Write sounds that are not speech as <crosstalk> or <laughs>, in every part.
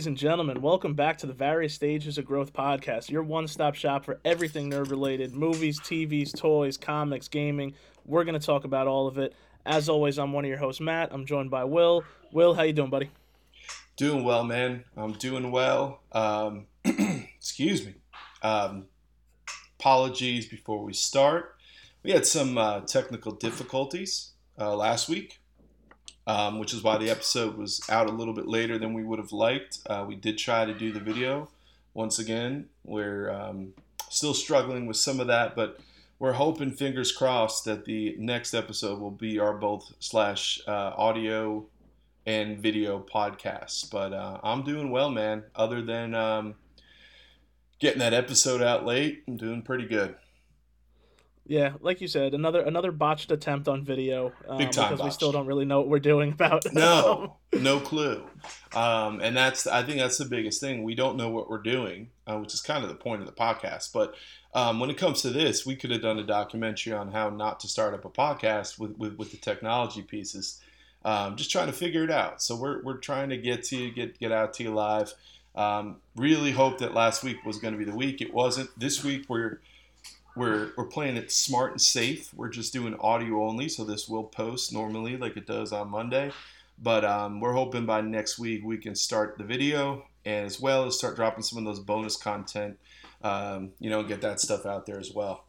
Ladies and gentlemen, welcome back to the Various Stages of Growth podcast, your one stop shop for everything nerd related movies, TVs, toys, comics, gaming. We're going to talk about all of it. As always, I'm one of your hosts, Matt. I'm joined by Will. Will, how you doing, buddy? Doing well, man. I'm doing well. Um, <clears throat> excuse me. Um, apologies before we start. We had some uh, technical difficulties uh, last week um, which is why the episode was out a little bit later than we would have liked. Uh, we did try to do the video once again. We're um, still struggling with some of that, but we're hoping, fingers crossed, that the next episode will be our both slash uh, audio and video podcast. But uh, I'm doing well, man. Other than um, getting that episode out late, I'm doing pretty good. Yeah, like you said, another another botched attempt on video um, Big time because botched. we still don't really know what we're doing about. no, <laughs> no clue. Um, and that's I think that's the biggest thing. We don't know what we're doing, uh, which is kind of the point of the podcast. But um, when it comes to this, we could have done a documentary on how not to start up a podcast with with, with the technology pieces. Um, just trying to figure it out. So we're we're trying to get to you, get get out to you live. Um, really hope that last week was going to be the week. It wasn't. This week we're we're we're playing it smart and safe. We're just doing audio only, so this will post normally like it does on Monday. But um, we're hoping by next week we can start the video and as well as start dropping some of those bonus content. Um, you know, get that stuff out there as well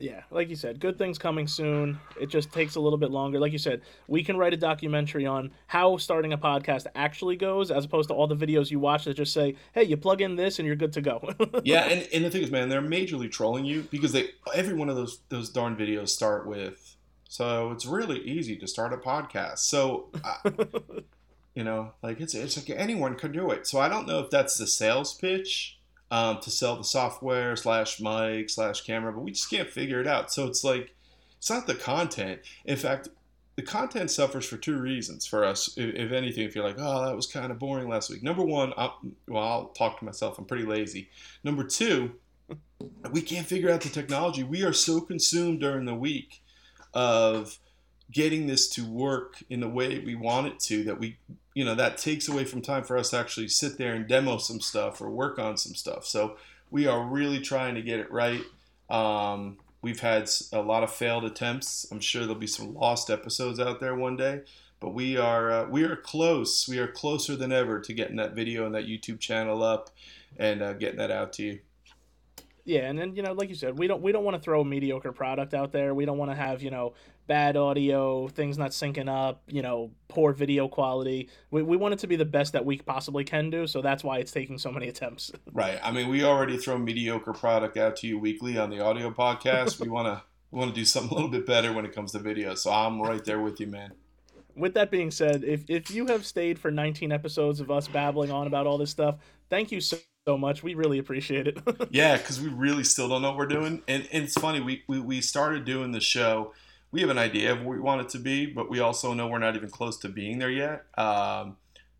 yeah, like you said, good things coming soon. It just takes a little bit longer. Like you said, we can write a documentary on how starting a podcast actually goes, as opposed to all the videos you watch that just say, "Hey, you plug in this and you're good to go." <laughs> yeah, and, and the thing is, man, they're majorly trolling you because they every one of those those darn videos start with, "So it's really easy to start a podcast." So, I, <laughs> you know, like it's it's like anyone can do it. So I don't know if that's the sales pitch um, to sell the software slash mic slash camera, but we just can't figure it out. So it's like it's not the content. In fact, the content suffers for two reasons for us. If, if anything, if you're like, oh, that was kind of boring last week. Number one, i well, I'll talk to myself. I'm pretty lazy. Number two, we can't figure out the technology. We are so consumed during the week of getting this to work in the way we want it to that we you know that takes away from time for us to actually sit there and demo some stuff or work on some stuff. So we are really trying to get it right. Um, we've had a lot of failed attempts. I'm sure there'll be some lost episodes out there one day but we are uh, we are close. We are closer than ever to getting that video and that youtube channel up and uh, getting that out to you. Yeah, and then you know, like you said, we don't we don't want to throw a mediocre product out there. We don't want to have you know bad audio, things not syncing up, you know, poor video quality. We, we want it to be the best that we possibly can do, so that's why it's taking so many attempts. <laughs> Right. I mean, we already throw mediocre product out to you weekly on the audio podcast. we want to we want to do something a little bit better when it comes to video. So I'm right there with you, man. With that being said, if if you have stayed for 19 episodes of us babbling on about all this stuff, thank you so so much. We really appreciate it. <laughs> yeah, because we really still don't know what we're doing. And, and it's funny, we, we, we started doing the show. We have an idea of what we want it to be, but we also know we're not even close to being there yet. Um,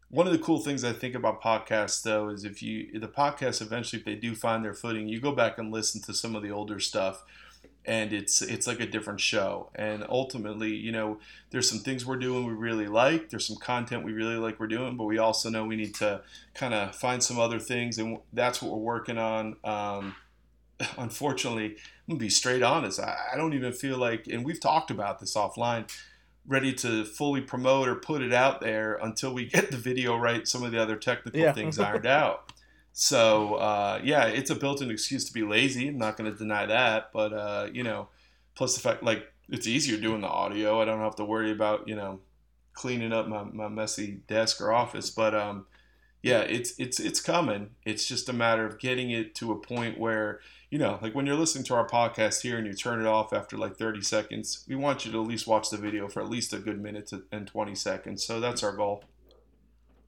one of the cool things I think about podcasts, though, is if you the podcast eventually, if they do find their footing, you go back and listen to some of the older stuff and it's it's like a different show and ultimately you know there's some things we're doing we really like there's some content we really like we're doing but we also know we need to kind of find some other things and that's what we're working on um, <laughs> unfortunately i'm gonna be straight honest I, I don't even feel like and we've talked about this offline ready to fully promote or put it out there until we <laughs> get the video right some of the other technical yeah. things <laughs> ironed out so uh, yeah, it's a built-in excuse to be lazy. I'm not going to deny that, but uh, you know, plus the fact like it's easier doing the audio. I don't have to worry about you know cleaning up my, my messy desk or office. But um, yeah, it's it's it's coming. It's just a matter of getting it to a point where you know, like when you're listening to our podcast here and you turn it off after like 30 seconds, we want you to at least watch the video for at least a good minute and 20 seconds. So that's our goal.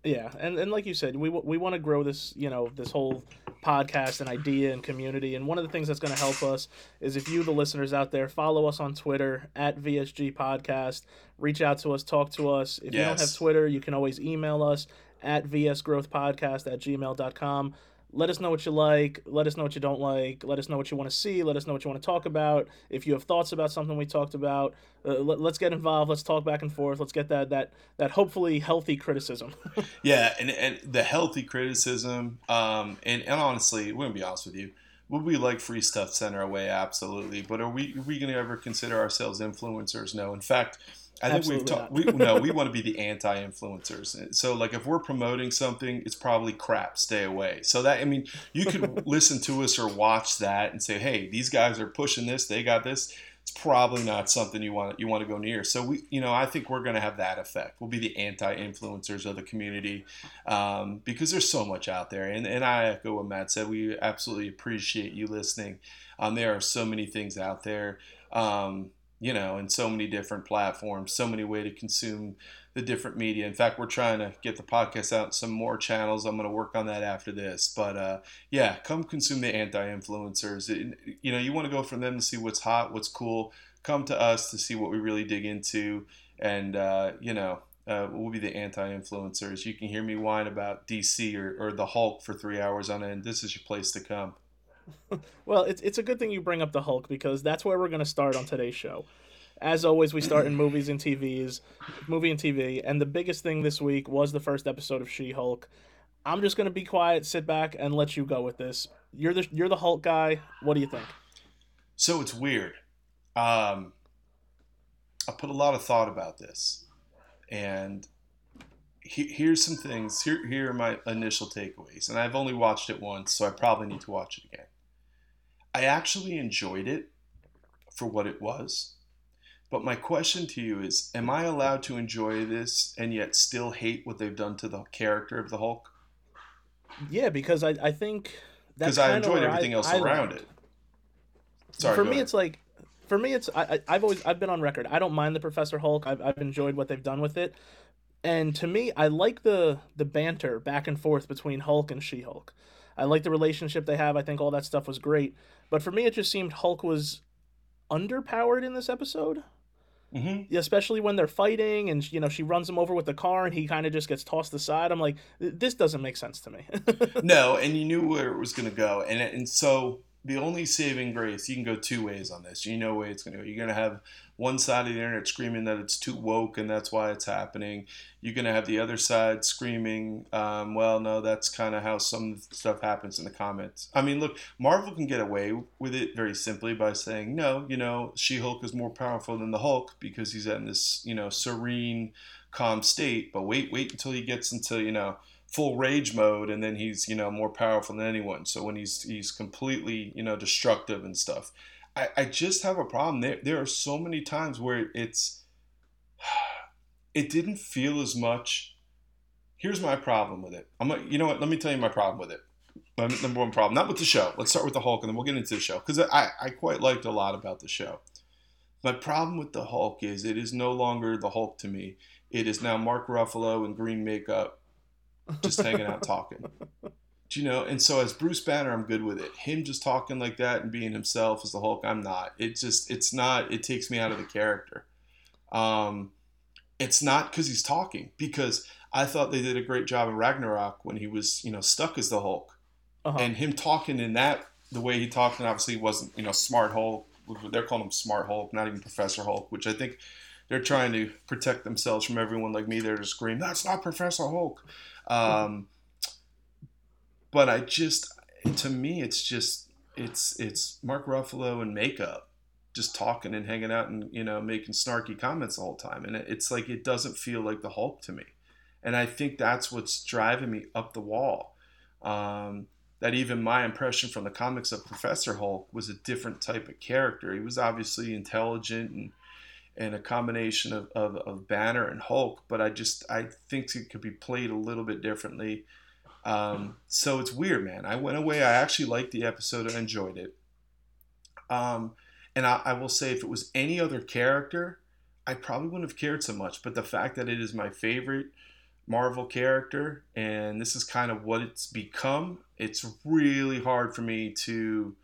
Yeah, and, and like you said, we we want to grow this, you know, this whole podcast and idea and community. And one of the things that's going to help us is if you, the listeners out there, follow us on Twitter at VSG Podcast. Reach out to us, talk to us. If yes. you don't have Twitter, you can always email us at vsgrowthpodcast at gmail.com. let us know what you like. Let us know what you don't like. Let us know what you want to see. Let us know what you want to talk about. If you have thoughts about something we talked about, uh, let, us get involved. Let's talk back and forth. Let's get that that that hopefully healthy criticism. <laughs> yeah, and, and the healthy criticism. Um, and, and honestly, we're gonna be honest with you. Would we like free stuff sent our way? Absolutely. But are we are we gonna ever consider ourselves influencers? No. In fact I think we've talked. We, no, we <laughs> want to be the anti-influencers. So, like, if we're promoting something, it's probably crap. Stay away. So that I mean, you could <laughs> listen to us or watch that and say, "Hey, these guys are pushing this. They got this." It's probably not something you want you want to go near. So we, you know, I think we're going to have that effect. We'll be the anti-influencers of the community um, because there's so much out there. And and I echo what Matt said. We absolutely appreciate you listening. Um, there are so many things out there. Um, you know, in so many different platforms, so many way to consume the different media. In fact, we're trying to get the podcast out some more channels. I'm going to work on that after this. But uh, yeah, come consume the anti-influencers. You know, you want to go from them to see what's hot, what's cool. Come to us to see what we really dig into, and uh, you know, uh, we'll be the anti-influencers. You can hear me whine about DC or, or the Hulk for three hours on end. This is your place to come. <laughs> well, it's it's a good thing you bring up the Hulk because that's where we're going to start on today's show. As always, we start in movies and TVs, movie and TV, and the biggest thing this week was the first episode of She-Hulk. I'm just going to be quiet, sit back, and let you go with this. You're the you're the Hulk guy. What do you think? So it's weird. Um, I put a lot of thought about this, and he, here's some things. Here here are my initial takeaways, and I've only watched it once, so I probably need to watch it again. I actually enjoyed it for what it was. But my question to you is Am I allowed to enjoy this and yet still hate what they've done to the character of the Hulk? Yeah, because I, I think because I enjoyed everything I, else I around it. Sorry, for me, ahead. it's like for me, it's I, I've always I've been on record. I don't mind the Professor Hulk. I've, I've enjoyed what they've done with it, and to me, I like the the banter back and forth between Hulk and She Hulk. I like the relationship they have. I think all that stuff was great. But for me, it just seemed Hulk was underpowered in this episode. Mm-hmm. Especially when they're fighting, and you know she runs him over with the car, and he kind of just gets tossed aside. I'm like, this doesn't make sense to me. <laughs> no, and you knew where it was going to go, and and so the only saving grace you can go two ways on this. You know way it's going to go. You're going to have one side of the internet screaming that it's too woke and that's why it's happening. You're going to have the other side screaming, um, well, no, that's kind of how some stuff happens in the comments. I mean, look, Marvel can get away with it very simply by saying, no, you know, She Hulk is more powerful than the Hulk because he's in this, you know, serene, calm state. But wait, wait until he gets into, you know, full rage mode and then he's you know more powerful than anyone so when he's he's completely you know destructive and stuff i, I just have a problem. There there are so many times where it's <sighs> it didn't feel as much here's my problem with it. I'm like you know what? Let me tell you my problem with it. My number one problem not with the show. Let's start with the hulk and then we'll get into the show because I, I quite liked a lot about the show. My problem with the hulk is it is no longer the hulk to me. It is now mark ruffalo in green makeup just hanging out <laughs> talking. Do you know? And so as Bruce Banner, I'm good with it. Him just talking like that and being himself as the Hulk, I'm not. It just, it's not. It takes me out of the character. Um, it's not because he's talking. Because I thought they did a great job in Ragnarok when he was, you know, stuck as the Hulk, uh-huh. and him talking in that the way he talked, and obviously wasn't, you know, Smart Hulk. They're calling him Smart Hulk, not even Professor Hulk, which I think they're trying to protect themselves from everyone like me there to scream, "That's not Professor Hulk." Um, but I just, to me, it's just it's it's Mark Ruffalo and makeup, just talking and hanging out and you know making snarky comments all the time, and it's like it doesn't feel like the Hulk to me, and I think that's what's driving me up the wall. Um, that even my impression from the comics of Professor Hulk was a different type of character. He was obviously intelligent and and a combination of, of, of, Banner and Hulk, but I just I think it could be played a little bit differently. Um, so it's weird, man. I went away. I actually liked the episode and enjoyed it. Um, and I, I will say, if it was any other character, I probably wouldn't have cared so much. But the fact that it is my favorite Marvel character, and this is kind of what it's become, it's really hard for me to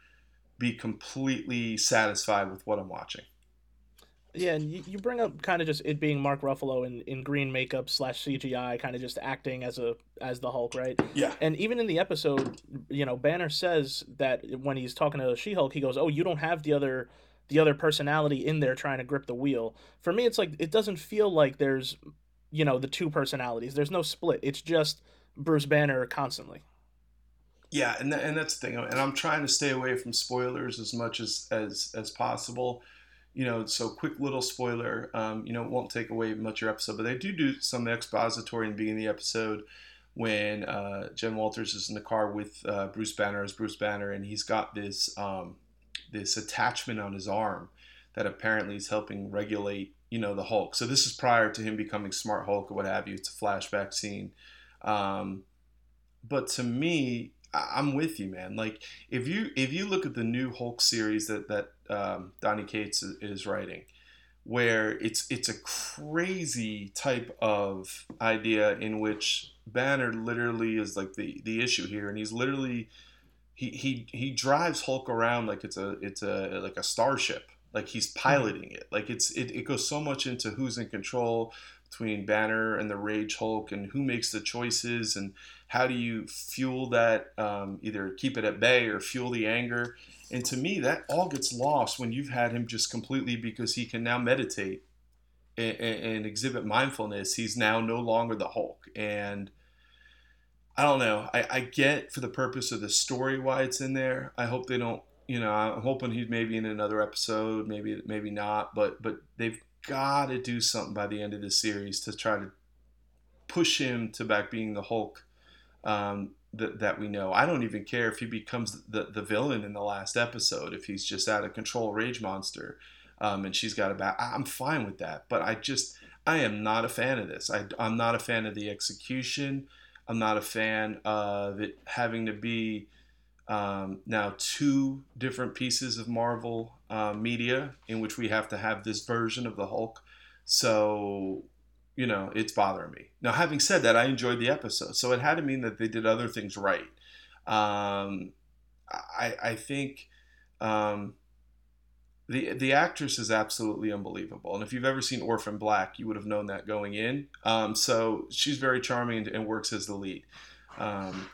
be completely satisfied with what I'm watching. Yeah, and you, you bring up kind of just it being Mark Ruffalo in, in green makeup slash CGI, kind of just acting as a as the Hulk, right? Yeah. And even in the episode, you know, Banner says that when he's talking to She Hulk, he goes, "Oh, you don't have the other the other personality in there trying to grip the wheel." For me, it's like it doesn't feel like there's, you know, the two personalities. There's no split. It's just Bruce Banner constantly. Yeah, and and that's the thing. And I'm trying to stay away from spoilers as much as as as possible you know, so quick little spoiler, um, you know, it won't take away much of your episode, but they do do some expository in the beginning of the episode when uh, Jen Walters is in the car with uh, Bruce Banner as Bruce Banner, and he's got this um, this attachment on his arm that apparently is helping regulate, you know, the Hulk. So this is prior to him becoming Smart Hulk or what have you. It's a flashback scene. Um, but to me, I'm with you, man. Like if you if you look at the new Hulk series that that um, Donny Cates is writing, where it's it's a crazy type of idea in which Banner literally is like the the issue here, and he's literally he he he drives Hulk around like it's a it's a like a starship, like he's mm-hmm. piloting it. Like it's it, it goes so much into who's in control between Banner and the Rage Hulk, and who makes the choices and how do you fuel that um, either keep it at bay or fuel the anger? And to me that all gets lost when you've had him just completely because he can now meditate and, and exhibit mindfulness. He's now no longer the hulk. And i don't know. I, I get for the purpose of the story why it's in there. I hope they don't you know i'm hoping he's maybe in another episode maybe maybe not. But but they've got to do something by the end of the series to try to push him to back being the hulk um, that, that we know. I don't even care if he becomes the, the villain in the last episode, if he's just out of control rage monster um, and she's got a back. I'm fine with that. But I just, I am not a fan of this. I, I'm not a fan of the execution. I'm not a fan of it having to be um, now two different pieces of Marvel uh, media in which we have to have this version of the Hulk. So you know, it's bothering me. Now, having said that, I enjoyed the episode, so it had to mean that they did other things right. Um, I, I think um, the the actress is absolutely unbelievable, and if you've ever seen Orphan Black, you would have known that going in. Um, so she's very charming and, and, works as the lead. Um,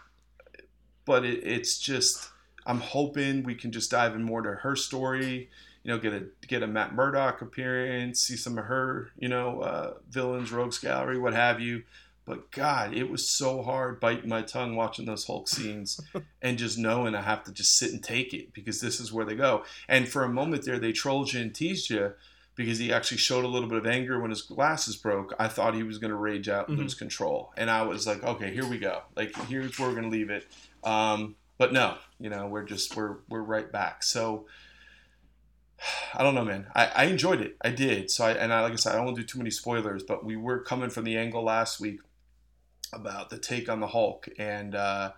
but it, it's just, I'm hoping we can just dive in more to her story you know, get a get a Matt Murdock appearance, see some of her, you know, uh, villains, rogues gallery, what have you. But God, it was so hard biting my tongue watching those Hulk scenes <laughs> and just knowing I have to just sit and take it because this is where they go. And for a moment there, they trolled you and teased you because he actually showed a little bit of anger when his glasses broke. I thought he was going to rage out and mm-hmm. lose control. And I was like, okay, here we go. Like, here's where we're going to leave it. Um, but no, you know, we're just, we're, we're right back. So, <sighs> I don't know, man. I, I enjoyed it. I did. So I and I like I said, I don't do too many spoilers, but we were coming from the angle last week about the take on the Hulk, and uh,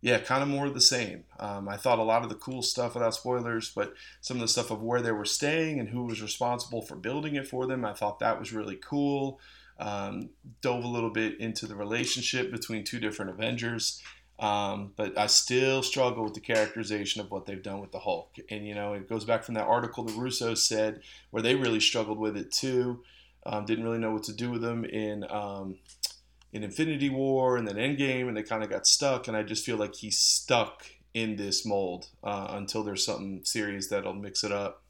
yeah, kind of more of the same. Um, I thought a lot of the cool stuff without spoilers, but some of the stuff of where they were staying and who was responsible for building it for them, I thought that was really cool. Um, dove a little bit into the relationship between two different Avengers. Um, but I still struggle with the characterization of what they've done with the Hulk. And, you know, it goes back from that article the Russo said where they really struggled with it too. Um, didn't really know what to do with them in um, in Infinity War and then Endgame, and they kind of got stuck. And I just feel like he's stuck in this mold uh, until there's something serious that'll mix it up.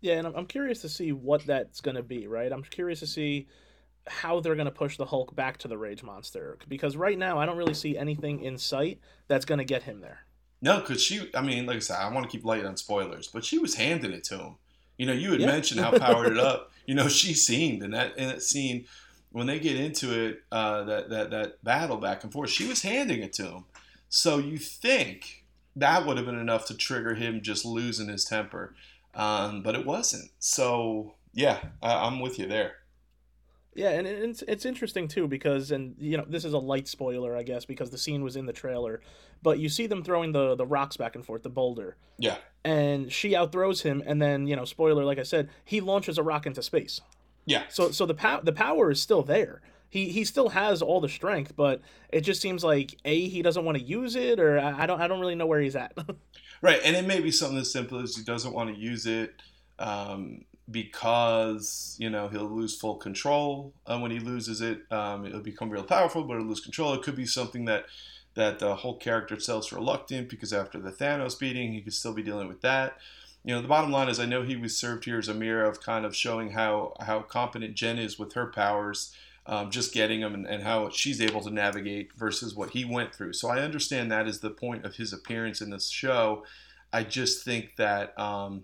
Yeah, and I'm curious to see what that's going to be, right? I'm curious to see how they're going to push the Hulk back to the Rage Monster because right now I don't really see anything in sight that's going to get him there. No, because she, I mean, like I said, I want to keep light on spoilers, but she was handing it to him. You know, you had yeah. mentioned how powered it up. <laughs> You know, she seemed in that in that scene when they get into it, uh, that that that battle back and forth, she was handing it to him. So you think that would have been enough to trigger him just losing his temper, um, but it wasn't. So yeah, I, I'm with you there. Yeah, and it's it's interesting too because and you know this is a light spoiler I guess because the scene was in the trailer, but you see them throwing the the rocks back and forth, the boulder. Yeah. And she outthrows him, and then you know spoiler like I said, he launches a rock into space. Yeah. So so the power the power is still there. He he still has all the strength, but it just seems like a he doesn't want to use it, or I, I don't I don't really know where he's at. <laughs> right, and it may be something as simple as he doesn't want to use it. Um, because you know he'll lose full control uh, when he loses it. Um, it'll become real powerful, but it'll lose control. It could be something that that the whole character itself's reluctant because after the Thanos beating, he could still be dealing with that. You know, the bottom line is I know he was served here as a mirror of kind of showing how how competent Jen is with her powers. Um, just getting them and, and, how she's able to navigate versus what he went through. So I understand that is the point of his appearance in this show. I just think that um,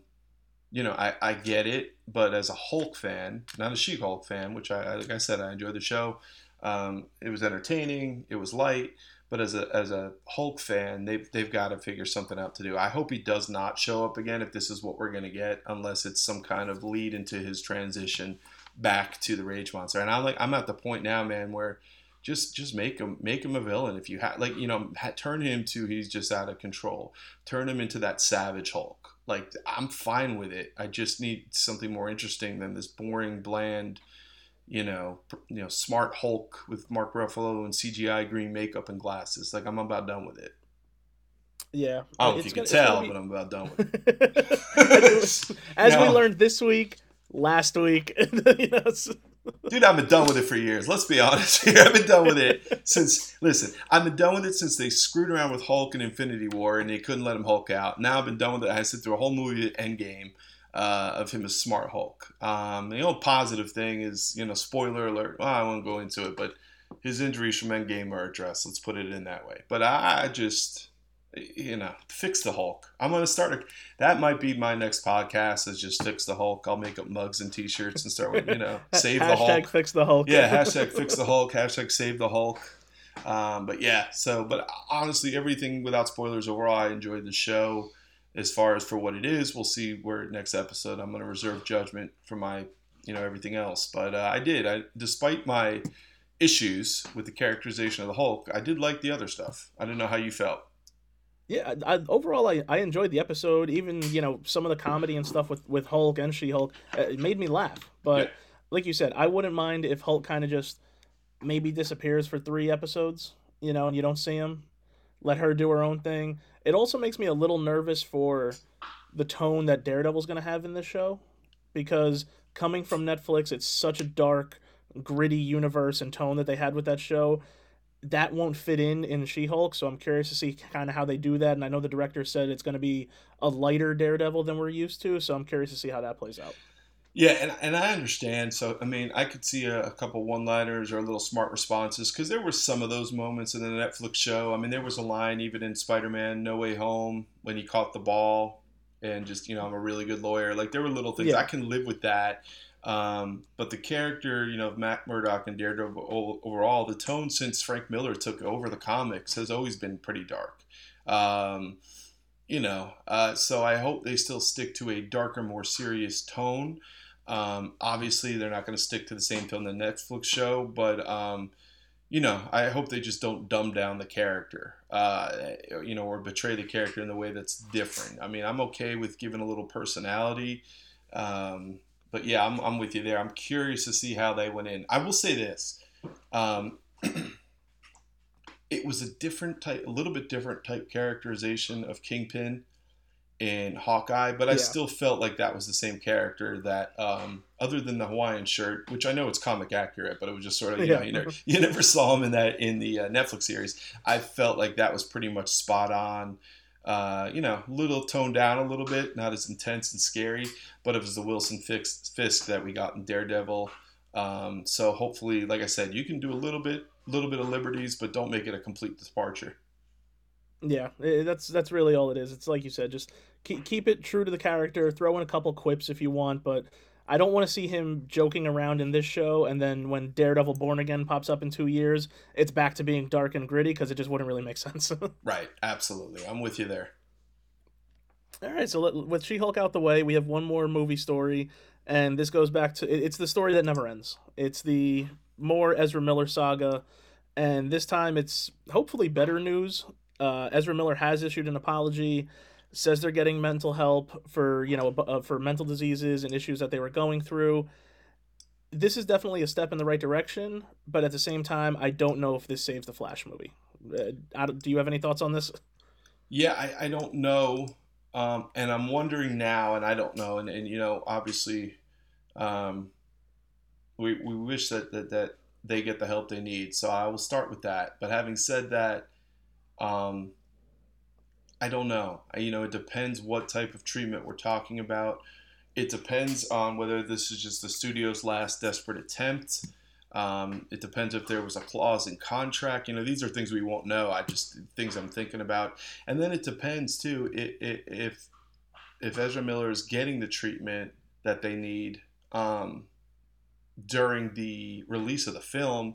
you know, I, I get it, but as a Hulk fan, not a She Hulk fan, which I, like I said, I enjoyed the show. Um, it was entertaining, it was light, but as a as a Hulk fan, they've they've got to figure something out to do. I hope he does not show up again if this is what we're gonna get, unless it's some kind of lead into his transition back to the Rage Monster. And I'm like, I'm at the point now, man, where just just make him make him a villain if you have like you know ha- turn him to he's just out of control turn him into that savage hulk like i'm fine with it. I just need something more interesting than this boring bland you know you know smart hulk with mark ruffalo and cgi green makeup and glasses. Like i'm about done with it. Yeah. I don't know if you can tell be... but i'm about done with it. <laughs> As we <laughs> learned this week last week <laughs> you know, Dude, I've been done with it for years. Let's be honest here. I've been done with it since, listen, I've been done with it since they screwed around with Hulk and Infinity War and they couldn't let him Hulk out. Now I've been done with it. I sit through a whole movie Endgame uh, of him as Smart Hulk. Um, the only positive thing is, you know, spoiler alert. Well, I won't go into it, but his injuries from Endgame are addressed. Let's put it in that way. But I just you know, fix the Hulk. I'm gonna start. A, that might be my next podcast. Is just fix the Hulk. I'll make up mugs and T-shirts and start with you know <laughs> save the Hulk. fix the Hulk. Yeah, <laughs> hashtag fix the Hulk. Hashtag save the Hulk. Um, but yeah, so but honestly, everything without spoilers overall, I enjoyed the show. As far as for what it is, we'll see where next episode. I'm gonna reserve judgment for my you know everything else. But uh, I did. I despite my issues with the characterization of the Hulk, I did like the other stuff. I don't know how you felt yeah, I, overall, I, I enjoyed the episode. Even you know some of the comedy and stuff with with Hulk and She Hulk, uh, it made me laugh. But yeah. like you said, I wouldn't mind if Hulk kind of just maybe disappears for three episodes. You know, and you don't see him. Let her do her own thing. It also makes me a little nervous for the tone that Daredevil's going to have in this show, because coming from Netflix, it's such a dark, gritty universe and tone that they had with that show that won't fit in in She-Hulk, so I'm curious to see kind of how they do that. And I know the director said it's going to be a lighter Daredevil than we're used to, so I'm curious to see how that plays out. Yeah, and, and I understand. So I mean, I could see a, a couple one-liners or a little smart responses because there were some of those moments in the Netflix show. I mean, there was a line even in Spider-Man: No Way Home when he caught the ball and just you know I'm a really good lawyer. Like there were little things yeah. I can live with that. Um, but the character, you know, of Matt Murdock and Daredevil overall, the tone since Frank Miller took over the comics has always been pretty dark. Um, you know, uh, so I hope they still stick to a darker, more serious tone. Um, obviously, they're not going to stick to the same tone the Netflix show, but um, you know, I hope they just don't dumb down the character, uh, you know, or betray the character in the way that's different. I mean, I'm okay with giving a little personality. Um, but yeah, I'm, I'm with you there. I'm curious to see how they went in. I will say this. Um, <clears throat> it was a different type, a little bit different type characterization of Kingpin in Hawkeye, but I yeah. still felt like that was the same character that, um, other than the Hawaiian shirt, which I know it's comic accurate, but it was just sort of, you yeah. know, you never, you <laughs> never saw him in that, in the uh, Netflix series. I felt like that was pretty much spot on uh, you know, a little toned down a little bit, not as intense and scary, but it was the Wilson Fisk that we got in Daredevil. Um, so hopefully, like I said, you can do a little bit, little bit of liberties, but don't make it a complete departure. Yeah, that's that's really all it is. It's like you said, just keep keep it true to the character. Throw in a couple quips if you want, but I don't want to see him joking around in this show, and then when Daredevil Born Again pops up in two years, it's back to being dark and gritty because it just wouldn't really make sense. <laughs> right, absolutely. I'm with you there. All right, so let, with She Hulk out the way, we have one more movie story, and this goes back to it's the story that never ends. It's the more Ezra Miller saga, and this time it's hopefully better news. Uh, Ezra Miller has issued an apology says they're getting mental help for you know uh, for mental diseases and issues that they were going through this is definitely a step in the right direction but at the same time i don't know if this saves the flash movie uh, do you have any thoughts on this yeah i, I don't know um, and i'm wondering now and i don't know and, and you know obviously Um, we, we wish that, that that they get the help they need. So I will start with that. But having said that, um, I don't know. You know, it depends what type of treatment we're talking about. It depends on whether this is just the studio's last desperate attempt. Um, it depends if there was a clause in contract. You know, these are things we won't know. I just things I'm thinking about. And then it depends too if if Ezra Miller is getting the treatment that they need um, during the release of the film.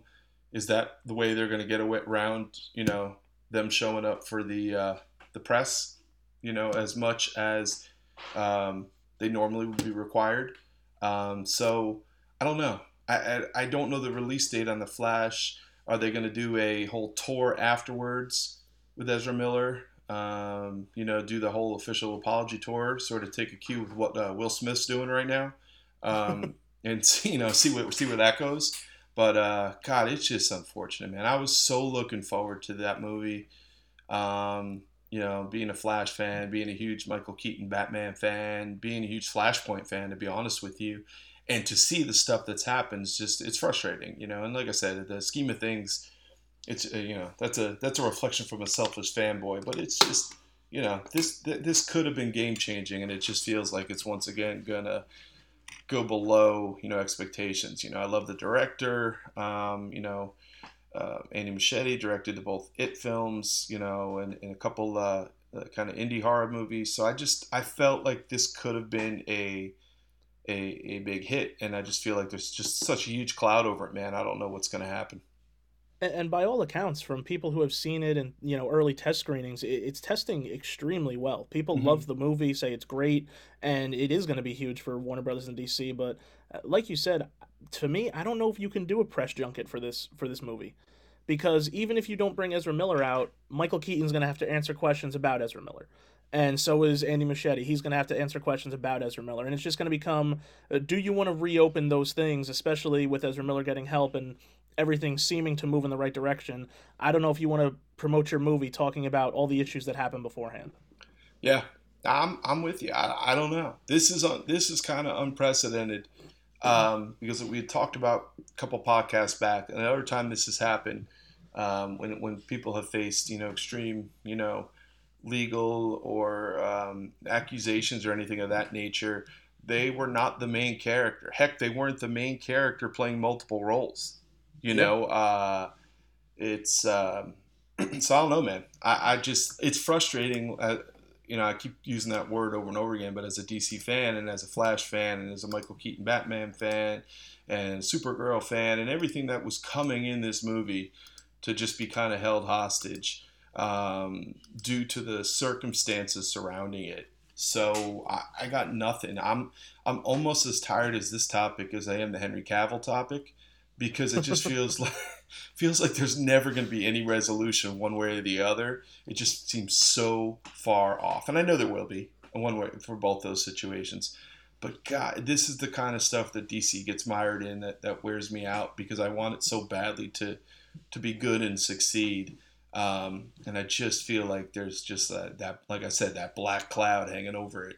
Is that the way they're going to get around? You know, them showing up for the uh, the press. You know, as much as um, they normally would be required. Um, so I don't know. I, I, I don't know the release date on the Flash. Are they going to do a whole tour afterwards with Ezra Miller? Um, you know, do the whole official apology tour, sort of take a cue with what uh, Will Smith's doing right now, um, <laughs> and see, <laughs> you know see what see where that goes. But uh, God, it's just unfortunate, man. I was so looking forward to that movie. Um, you know, being a Flash fan, being a huge Michael Keaton Batman fan, being a huge Flashpoint fan, to be honest with you, and to see the stuff that's happened is just it's frustrating, you know. And like I said, the scheme of things, it's uh, you know that's a that's a reflection from a selfish fanboy, but it's just you know this this could have been game changing, and it just feels like it's once again gonna go below you know expectations. You know, I love the director. Um, you know, uh, Andy Muschietti directed both It films, you know, and, and a couple uh, uh, kind of indie horror movies. So I just I felt like this could have been a, a a big hit, and I just feel like there's just such a huge cloud over it, man. I don't know what's going to happen. And, and, by all accounts, from people who have seen it and you know early test screenings, it, it's testing extremely well. People mm-hmm. love the movie, say it's great, and it is going to be huge for Warner Brothers and DC. But uh, like you said, to me, I don't know if you can do a press junket for this for this movie, because even if you don't bring Ezra Miller out, Michael Keaton's going to have to answer questions about Ezra Miller, and so is Andy Muschietti. He's going to have to answer questions about Ezra Miller, and it's just going to become: uh, Do you want to reopen those things, especially with Ezra Miller getting help and everything seeming to move in the right direction? I don't know if you want to promote your movie talking about all the issues that happened beforehand. Yeah, I'm I'm with you. I, I don't know. This is un, this is kind of unprecedented um, because we talked about a couple podcasts back. And another time this has happened um, when when people have faced you know extreme you know legal or um, accusations or anything of that nature. They were not the main character. Heck, they weren't the main character playing multiple roles. You know, uh, it's um, <clears throat> so I don't know, man. I, I just it's frustrating. Uh, you know, I keep using that word over and over again, but as a DC fan and as a Flash fan and as a Michael Keaton Batman fan and Supergirl fan and everything that was coming in this movie to just be kind of held hostage um, due to the circumstances surrounding it. So I, I, got nothing. I'm I'm almost as tired as this topic as I am the Henry Cavill topic because it just <laughs> feels like feels like there's never going to be any resolution one way or the other. It just seems so far off, and I know there will be one way for both those situations. But God, this is the kind of stuff that DC gets mired in that, that wears me out because I want it so badly to to be good and succeed. Um, and I just feel like there's just that, that, like I said, that black cloud hanging over it.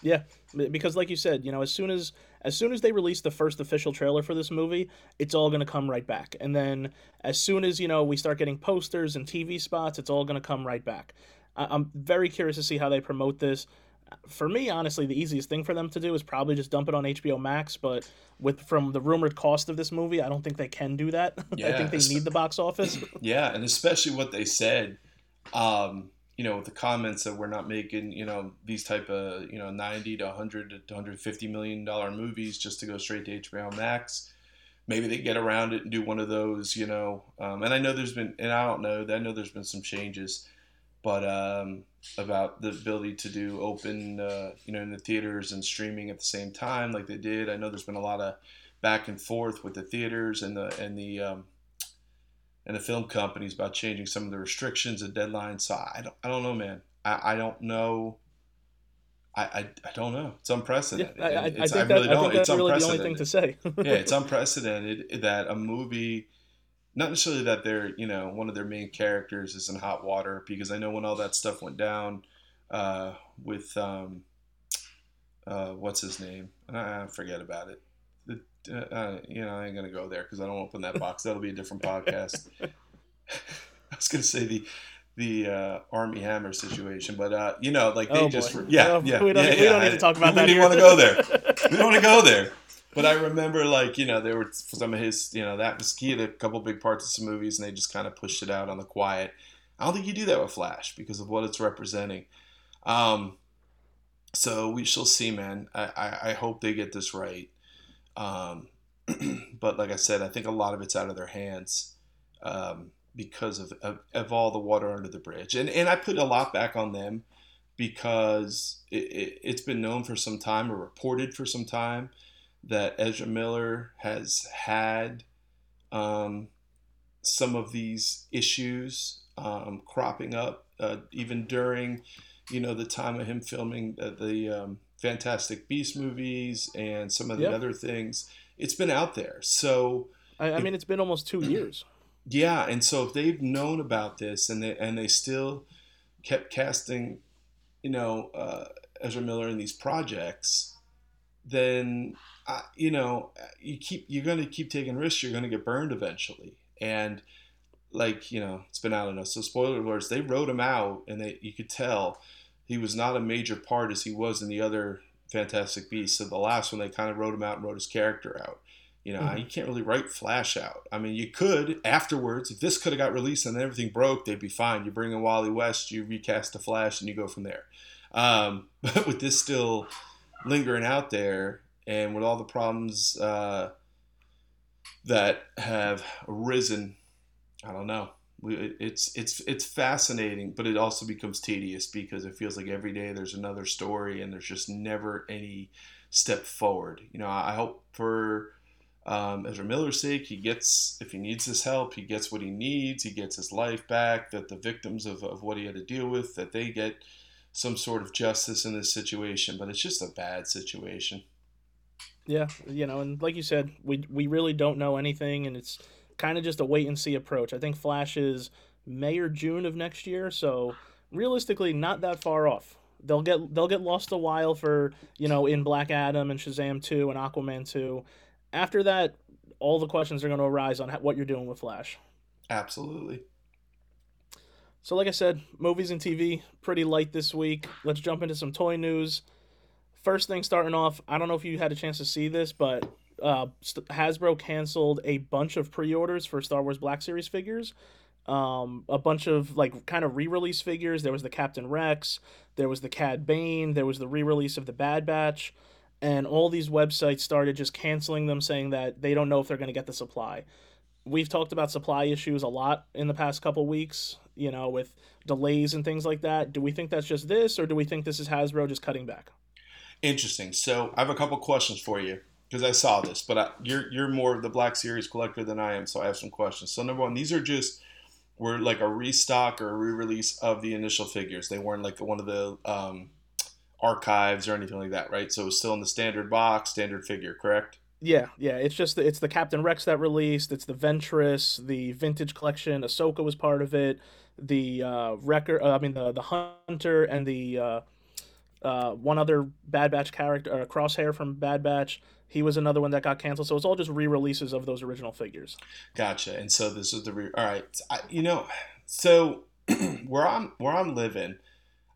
Yeah, because like you said, you know, as soon as as soon as they release the first official trailer for this movie, it's all going to come right back. And then as soon as, you know, we start getting posters and TV spots, it's all going to come right back. I- I'm very curious to see how they promote this. For me, honestly, the easiest thing for them to do is probably just dump it on HBO Max. But with from the rumored cost of this movie, I don't think they can do that. Yeah, <laughs> I think they need the box office. <clears throat> yeah, and especially what they said. Um, you know the comments that we're not making you know these type of you know 90 to 100 to 150 million dollar movies just to go straight to HBO Max. Maybe they get around it and do one of those you know um, and I know there's been and I don't know I know there's been some changes but um, about the ability to do open uh, you know in the theaters and streaming at the same time like they did. I know there's been a lot of back and forth with the theaters and the and the um, and the film companies about changing some of the restrictions and deadlines. So I don't, I don't know, man. I, I don't know. I, I, I don't know. It's unprecedented. Yeah, I, I, it's, I, think, that, really I think that's really the only thing to say. <laughs> yeah, it's unprecedented that a movie, not necessarily that they're, you know, one of their main characters is in hot water, because I know when all that stuff went down uh, with um, uh, what's his name? Uh, forget about it. Uh, uh, you know, I ain't gonna go there because I don't open that box. That'll be a different podcast. <laughs> <laughs> I was gonna say the the uh, Armie Hammer situation, but uh, you know, like they Oh, just boy. yeah, Oh, yeah, we don't- yeah, we don't yeah. need to talk about that. we that didn't want to go there. <laughs> We don't want to go there. But I remember, like you know, there were some of his, you know, that was he had a couple big parts of some movies, and they just kind of pushed it out on the quiet. I don't think you do that with Flash because of what it's representing. Um, so we shall see, man. I, I, I hope they get this right. Um, <clears throat> but like I said, I think a lot of it's out of their hands um, because of, of, of all the water under the bridge. And, and I put a lot back on them because it, it, it's been known for some time or reported for some time that Ezra Miller has had um, some of these issues um, cropping up uh, even during you know the time of him filming the, the um, Fantastic Beast movies and some of the Yep. other things. It's been out there, so I, I mean, it's been almost two <clears throat> years. yeah, and so if they've known about this and they and they still kept casting, you know, uh, Ezra Miller in these projects, then uh, you know you keep you're going to keep taking risks. You're going to get burned eventually, and like you know, it's been out enough. So spoiler alerts: they wrote him out, and they you could tell he was not a major part as he was in the other Fantastic Beasts. So the last one, they kind of wrote him out and wrote his character out. You know, Mhm. you can't really write Flash out. I mean, you could afterwards. If this could have got released and everything broke, they'd be fine. You bring in Wally West, you recast the Flash, and you go from there. Um, <laughs> but with this still lingering out there, and with all the problems uh, that have arisen, I don't know. It's it's it's fascinating, but it also becomes tedious because it feels like every day there's another story, and there's just never any step forward. You know, I I hope for um, Ezra Miller's sake, he gets, if he needs his help, he gets what he needs. He gets his life back. That the victims of, of what he had to deal with, that they get some sort of justice in this situation. But it's just a bad situation. Yeah, you know, and like you said, we we really don't know anything, and it's kind of just a wait and see approach. I think Flash is May or June of next year, so realistically, not that far off. They'll get they'll get lost a while for you know in Black Adam and Shazam two and Aquaman two. After that, all the questions are going to arise on what you're doing with Flash. Absolutely. So, like I said, movies and TV pretty light this week. Let's jump into some toy news. First thing starting off, I don't know if you had a chance to see this, but uh, Hasbro canceled a bunch of pre-orders for Star Wars Black Series figures. Um, a bunch of like kind of re-release figures. There was the Captain Rex, there was the Cad Bane, there was the re-release of the Bad Batch, and all these websites started just canceling them, saying that they don't know if they're going to get the supply. We've talked about supply issues a lot in the past couple weeks, you know, with delays and things like that. Do we think that's just this, or do we think this is Hasbro just cutting back? Interesting. So I have a couple questions for you because I saw this, but I, you're you're more of the Black Series collector than I am, so I have some questions. So number one, these are just were like a restock or a re-release of the initial figures. They weren't like one of the um, archives or anything like that, right? So it was still in the standard box, standard figure, correct? Yeah, yeah. It's just it's the Captain Rex that released. It's the Ventress, the Vintage Collection. Ahsoka was part of it. The uh, Wrecker, uh, I mean the the Hunter and the uh, uh, one other Bad Batch character, uh, Crosshair from Bad Batch. He was another one that got canceled. So it's all just re-releases of those original figures. Gotcha. And so this is the re- all right. I, you know, so <clears throat> where I'm where I'm living,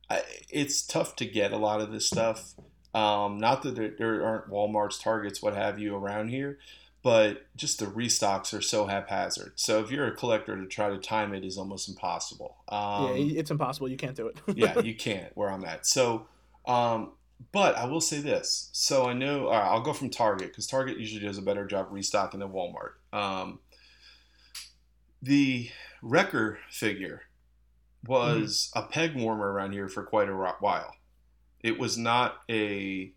I, it's tough to get a lot of this stuff. Um, not that there, there aren't WalMarts, Targets, what have you around here, but just the restocks are so haphazard. So if you're a collector, to try to time it is almost impossible. Um, yeah, it's impossible. You can't do it. yeah, <laughs> you can't where I'm at. So, um, but I will say this. So I know right, I'll go from Target because Target usually does a better job restocking than Walmart. Um, the Wrecker figure was a peg warmer around here for quite a while. It was not a.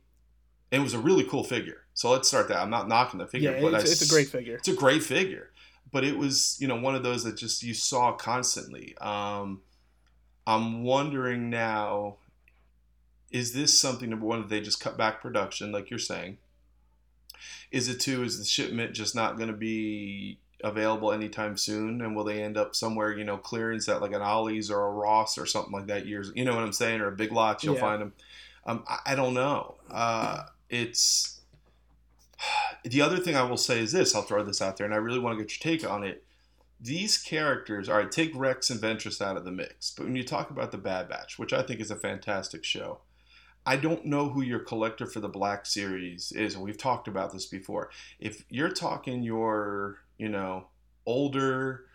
It was a really cool figure. So let's start that. I'm not knocking the figure, yeah, but it's, I it's a great figure. it's a great figure, but it was you know one of those that just you saw constantly. Um, I'm wondering now, is this something number one that they just cut back production, like you're saying? Is it two? Is the shipment just not going to be available anytime soon, and will they end up somewhere you know clearance at like an Ollie's or a Ross or something like that? Years, you know what I'm saying, or a Big Lots, you'll Yeah. find them. Um, I, I don't know. Uh, it's the other thing I will say is this. I'll throw this out there, and I really want to get your take on it. These characters, all right, take Rex and Ventress out of the mix, but when you talk about the Bad Batch, which I think is a fantastic show, I don't know who your collector for the Black Series is. And we've talked about this before. If you're talking your, you know, older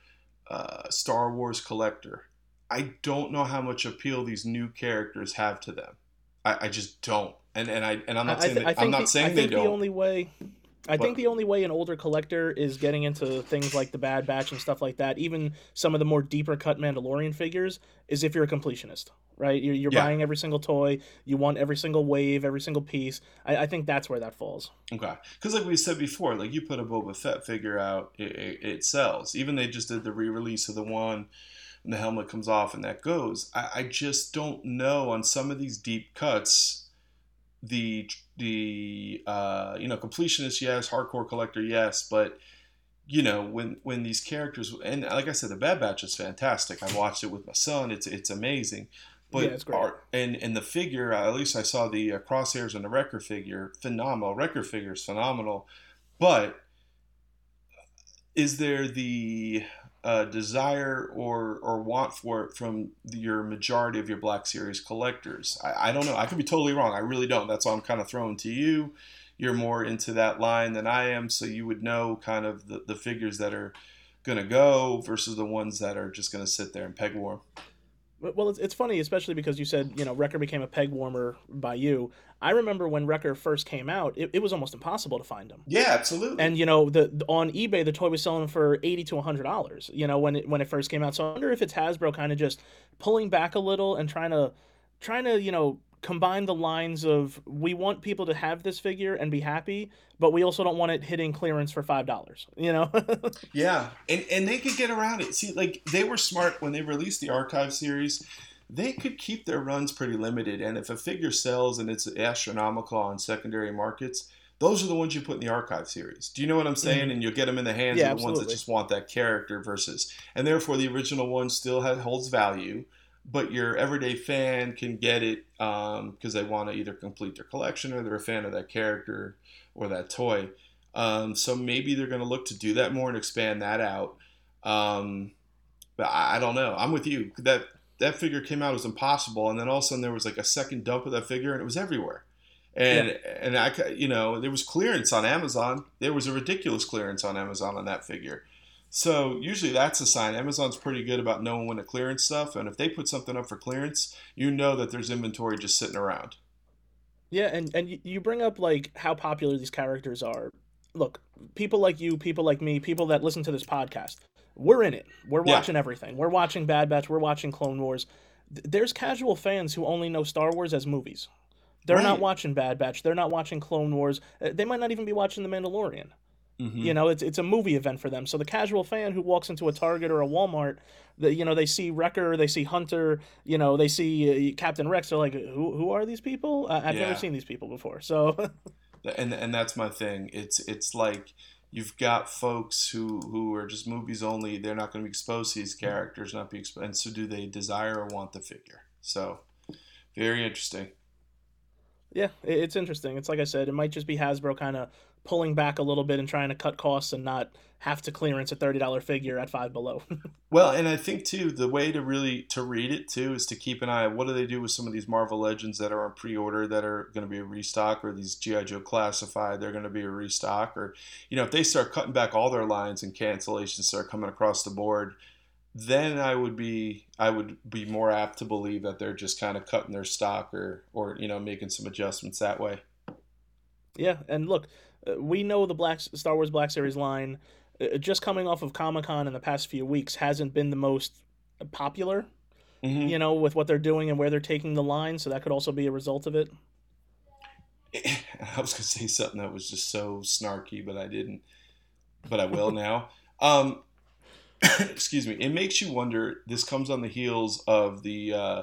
uh, Star Wars collector, I don't know how much appeal these new characters have to them. I, I just don't. And and I and I'm not saying th- I'm not the, saying I they think don't. The only way I think the only way an older collector is getting into things like the Bad Batch and stuff like that, even some of the more deeper cut Mandalorian figures, is if you're a completionist, right? You're, you're yeah. buying every single toy, you want every single wave, every single piece. I, I think that's where that falls. Okay, because like we said before, like you put a Boba Fett figure out, it, it, it sells. Even they just did the re-release of the one. And the helmet comes off and that goes. I, I just don't know on some of these deep cuts the the uh, you know completionist yes hardcore collector yes but you know when when these characters and like i said the bad batch is fantastic. I watched it with my son. It's it's amazing. But yeah, it's great. Our, and and the figure at least i saw the uh, crosshairs and the wrecker figure phenomenal. Wrecker figure is phenomenal. But is there the uh, desire or or want for it from your majority of your Black Series collectors. I, I don't know. I could be totally wrong. I really don't. That's why I'm kind of throwing to you. You're more into that line than I am, so you would know kind of the, the figures that are going to go versus the ones that are just going to sit there and peg warm. Well, it's, it's funny, especially because you said, you know, Wrecker became a peg warmer by you. I remember when Wrecker first came out, it, it was almost impossible to find him. Yeah, absolutely. And, you know, the, the on eBay, the toy was selling for 80 to $100, you know, when it, when it first came out. So I wonder if it's Hasbro kind of just pulling back a little and trying to, trying to, you know, combine the lines of we want people to have this figure and be happy, but we also don't want it hitting clearance for five dollars. You know? <laughs> yeah, and and they could get around it. See, like they were smart when they released the archive series. They could keep their runs pretty limited, and if a figure sells and it's astronomical on secondary markets, those are the ones you put in the archive series. Do you know what I'm saying? Mm-hmm. And you'll get them in the hands yeah, of the absolutely. ones that just want that character versus, and therefore the original one still has, holds value but your everyday fan can get it because um, they want to either complete their collection or they're a fan of that character or that toy. Um, so maybe they're going to look to do that more and expand that out. Um, but I, I, don't know. I'm with you. That that figure came out was impossible, and then all of a sudden there was like a second dump of that figure, and it was everywhere. And yeah. and I you know there was clearance on Amazon. There was a ridiculous clearance on Amazon on that figure. So usually that's a sign. Amazon's pretty good about knowing when to clearance stuff, and if they put something up for clearance, you know that there's inventory just sitting around. Yeah, and and you bring up like how popular these characters are. Look, people like you, people like me, people that listen to this podcast, we're in it. We're watching yeah. everything. We're watching Bad Batch. We're watching Clone Wars. There's casual fans who only know Star Wars as movies. They're right. not watching Bad Batch. They're not watching Clone Wars. Uh, they might not even be watching The Mandalorian. Mm-hmm. You know, it's it's a movie event for them. So the casual fan who walks into a Target or a Walmart, that you know, they see Wrecker, they see Hunter, you know, they see uh, Captain Rex. They're like, who who are these people? Uh, I've yeah. never seen these people before. So, <laughs> and and that's my thing. It's it's like you've got folks who who are just movies only. They're not going to be exposed to these characters, not be exposed. And so, do they desire or want the figure? So, very interesting. Yeah, it's interesting. It's like I said, it might just be Hasbro kind of pulling back a little bit and trying to cut costs and not have to clearance a $30 figure at five below. <laughs> well, and I think too, the way to really to read it too is to keep an eye on what do they do with some of these Marvel Legends that are on pre-order that are going to be a restock or these GI Joe classified they're going to be a restock or you know if they start cutting back all their lines and cancellations start coming across the board then I would be I would be more apt to believe that they're just kind of cutting their stock or or you know making some adjustments that way. Yeah, and look, we know the Black Star Wars Black Series line, uh, just coming off of Comic Con in the past few weeks, hasn't been the most popular. Mm-hmm. You know, with what they're doing and where they're taking the line, so that could also be a result of it. <laughs> I was gonna say something that was just so snarky, but I didn't. But I will now. <laughs> Um, <coughs> excuse me. It makes you wonder. This comes on the heels of the uh,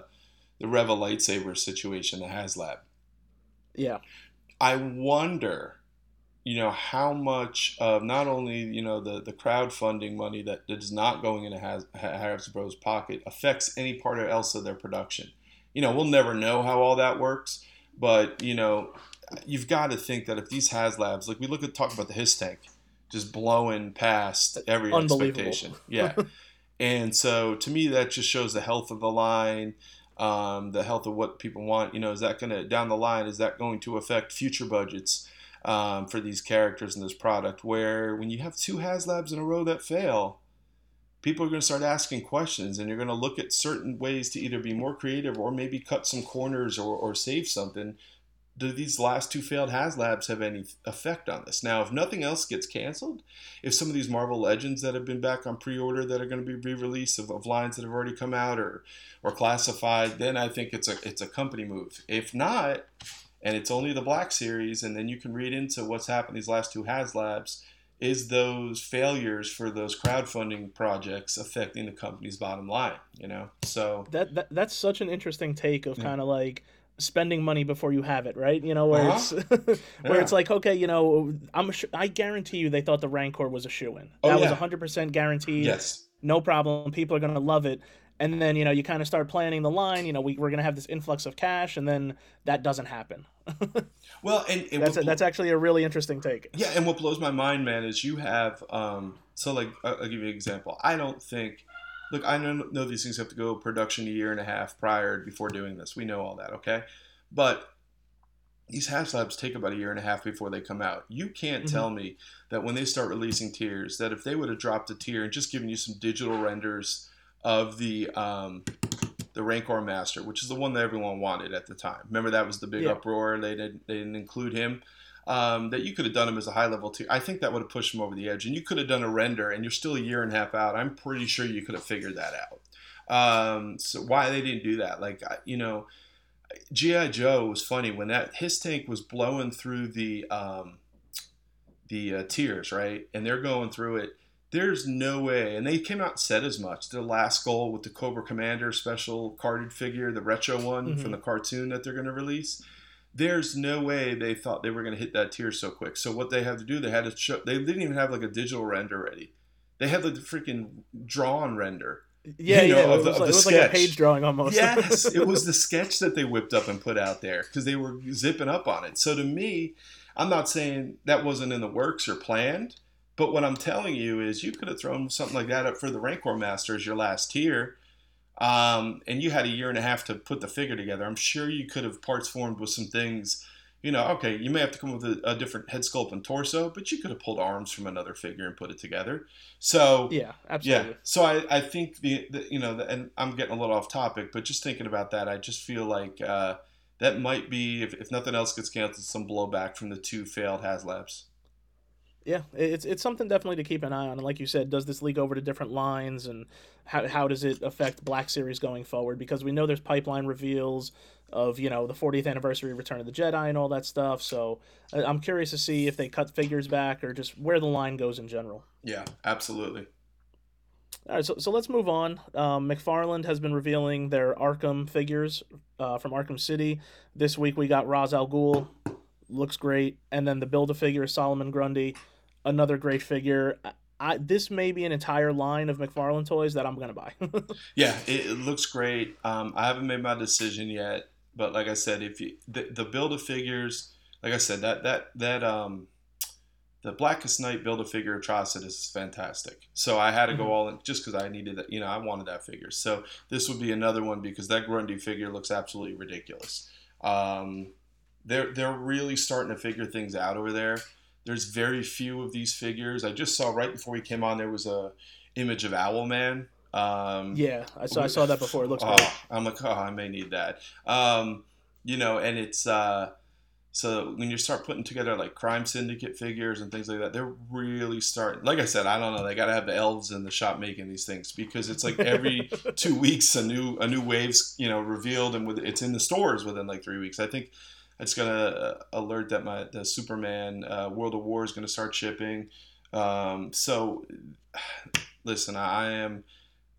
the Reva lightsaber situation, the HasLab. Yeah. I wonder you know how much of not only you know the the crowdfunding money that is not going into Has, Hasbro's pocket affects any part of else of their production. You know, we'll never know how all that works, But you know, you've got to think that if these HasLabs, like we look at talk about the Hiss tank, just blowing past every expectation. Yeah. <laughs> and so to me, that just shows the health of the line, um, the health of what people want. You know, is that going to down the line? Is that going to affect future budgets um, for these characters in this product? Where when you have two HasLabs in a row that fail, people are going to start asking questions, and you're going to look at certain ways to either be more creative or maybe cut some corners or, or save something do these last two failed HasLabs have any effect on this? Now, if nothing else gets canceled, if some of these Marvel Legends that have been back on pre-order that are going to be re-released of, of lines that have already come out or or classified, then I think it's a it's a company move. If not, and it's only the Black Series, and then you can read into what's happened these last two HasLabs, is those failures for those crowdfunding projects affecting the company's bottom line? You know, so that, that that's such an interesting take of yeah. kind of like spending money before you have it, right? You know, where uh-huh. it's <laughs> where yeah. it's like, okay, you know, I'm I guarantee you they thought the Rancor was a shoe in. Oh, that yeah. was 100% guaranteed. Yes. No problem. People are going to love it. And then, you know, you kind of start planning the line, you know, we, we're going to have this influx of cash and then that doesn't happen. <laughs> well, and, and that's, a, that's actually a really interesting take. Yeah. And what blows my mind, man, is you have, um, so like, I'll give you an example. I don't think look, I know, know these things have to go production a year and a half prior before doing this. We know all that, okay? But these half HasLabs take about a year and a half before they come out. You can't mm-hmm. tell me that when they start releasing tiers, that if they would have dropped a tier and just given you some digital renders of the um, the Rancor Master, which is the one that everyone wanted at the time. Remember that was the big yeah. uproar. They didn't they didn't include him um, that you could have done him as a high level tier. I think that would have pushed him over the edge. And you could have done a render, and you're still a year and a half out. I'm pretty sure you could have figured that out. Um, so why they didn't do that? Like you know, GI Joe was funny when that Hiss tank was blowing through the um, the uh, tiers, right? And they're going through it. There's no way, and they came out and said as much. The last goal with the Cobra Commander special carded figure, the retro one mm-hmm. from the cartoon that they're going to release there's no way they thought they were going to hit that tier so quick. So what they had to do, they had to show. They didn't even have like a digital render ready. They had the freaking drawn render. Yeah, you know, yeah. Of the, it was, like, it was like, a page drawing almost. yes, <laughs> it was the sketch that they whipped up and put out there because they were zipping up on it. So to me, I'm not saying that wasn't in the works or planned, but what I'm telling you is you could have thrown something like that up for the Rancor Master as your last tier um, and you had a year and a half to put the figure together. I'm sure you could have parts formed with some things. You know, okay, you may have to come up with a, a different head sculpt and torso, but you could have pulled arms from another figure and put it together. So yeah, absolutely. Yeah, so I, I think the, the you know, the, and I'm getting a little off topic, but just thinking about that, I just feel like uh, that might be, if, if nothing else gets canceled, some blowback from the two failed HasLabs. Yeah, it's it's something definitely to keep an eye on. And like you said, does this leak over to different lines, and how how does it affect Black Series going forward? Because we know there's pipeline reveals of you know the 40th anniversary Return of the Jedi and all that stuff. So I'm curious to see if they cut figures back or just where the line goes in general. Yeah, absolutely. All right, so, so let's move on. Um, McFarlane has been revealing their Arkham figures uh, from Arkham City. This week we got Ra's al Ghul, looks great, and then the Build a Figure Solomon Grundy another great figure. I, this may be an entire line of McFarlane toys that I'm gonna buy. <laughs> yeah, it, it, looks great. Um, I haven't made my decision yet, but like I said, if you the, the build of figures, like I said, that that that um, the Blackest Night build a figure Atrocitus is fantastic. So I had to go mm-hmm. all in just because I needed that. You know, I wanted that figure. So this would be another one because that Grundy figure looks absolutely ridiculous. Um, they're they're really starting to figure things out over there. There's very few of these figures. I just saw right before we came on there was a image of Owlman. Um, yeah, I saw I saw that before. It looks. Oh, I'm like, oh, I may need that. Um, you know, and it's uh, so when you start putting together like crime syndicate figures and things like that, they're really starting. Like I said, I don't know. They got to have the elves in the shop making these things because it's like every <laughs> two weeks a new a new wave's you know revealed and with it's in the stores within like three weeks. I think it's to uh, alert that my the Superman uh, World of War is going to start shipping. Um, so, <sighs> listen, I am.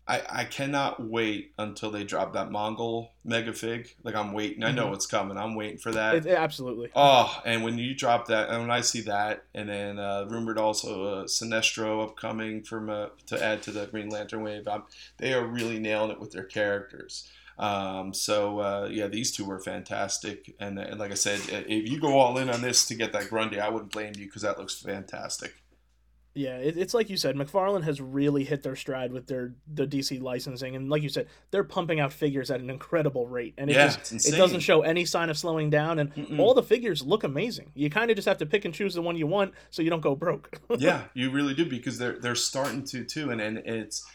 I, I cannot wait until they drop that Mongul mega fig. Like I'm waiting. I know mm-hmm. it's coming. I'm waiting for that. It, absolutely. Oh, and when you drop that, and when I see that, and then uh, rumored also uh, Sinestro upcoming from uh, to add to the Green Lantern wave, I'm, they are really nailing it with their characters. Um, so uh, yeah, these two were fantastic, and, and, like I said, if you go all in on this to get that Grundy, I wouldn't blame you because that looks fantastic. Yeah, it, it's like you said, McFarlane has really hit their stride with their the DC licensing, and like you said, they're pumping out figures at an incredible rate, and it yeah, just it doesn't show any sign of slowing down, and Mm-mm. all the figures look amazing. You kind of just have to pick and choose the one you want, so you don't go broke. <laughs> yeah, you really do because they're they're starting to too, and and it's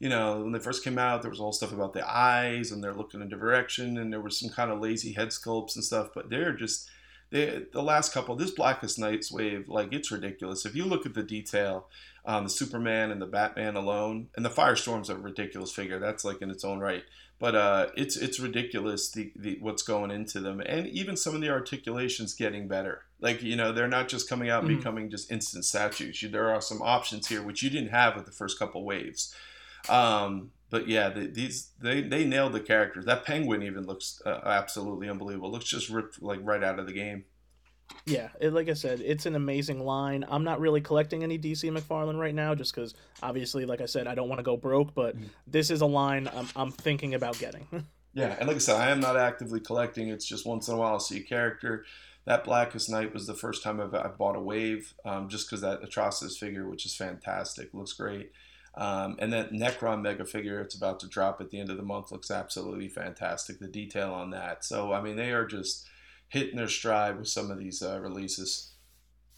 you know when they first came out, there was all stuff about the eyes, and they're looking in a direction, and there was some kind of lazy head sculpts and stuff, but they're just they, the last couple, this Blackest Nights wave, like it's ridiculous. If you look at the detail, um, the Superman and the Batman alone, and the Firestorm's a ridiculous figure. That's like in its own right. But uh, it's it's ridiculous the, the what's going into them, and even some of the articulations getting better. Like you know, they're not just coming out and Mhm. becoming just instant statues. You, there are some options here which you didn't have with the first couple waves. Um, but yeah, the, these they they nailed the characters. That penguin even looks uh, absolutely unbelievable. Looks just ripped like right out of the game. yeah, it, like I said, it's an amazing line. I'm not really collecting any DC McFarlane right now, just because obviously, like I said, I don't want to go broke. But Mhm. this is a line I'm, I'm thinking about getting. <laughs> Yeah, and like I said, I am not actively collecting. It's just once in a while I'll see a character. That Blackest Night was the first time I've, I've bought a wave, um, just because that Atrocitus figure, which is fantastic, looks great. Um, and that Nekron mega figure, it's about to drop at the end of the month, looks absolutely fantastic. The detail on that. So, I mean, they are just hitting their stride with some of these uh, releases.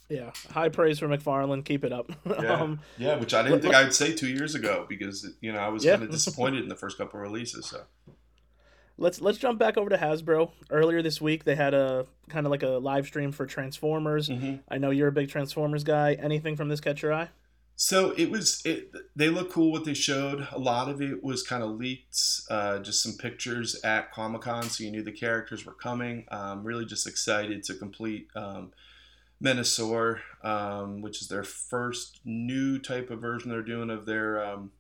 yeah, high praise for McFarlane. Keep it up. <laughs> Yeah. um, Yeah, which I didn't think I'd say two years ago because, you know, I was Yeah. kind of disappointed in the first couple of releases. So. let's let's jump back over to Hasbro. Earlier this week, they had a kind of like a live stream for Transformers. Mm-hmm. I know you're a big Transformers guy. Anything from this catch your eye? So it was. It, they look cool. What they showed. A lot of it was kind of leaked. Uh, just some pictures at Comic Con, so you knew the characters were coming. Um, really, just excited to complete um, Menasor, um, which is their first new type of version they're doing of their um,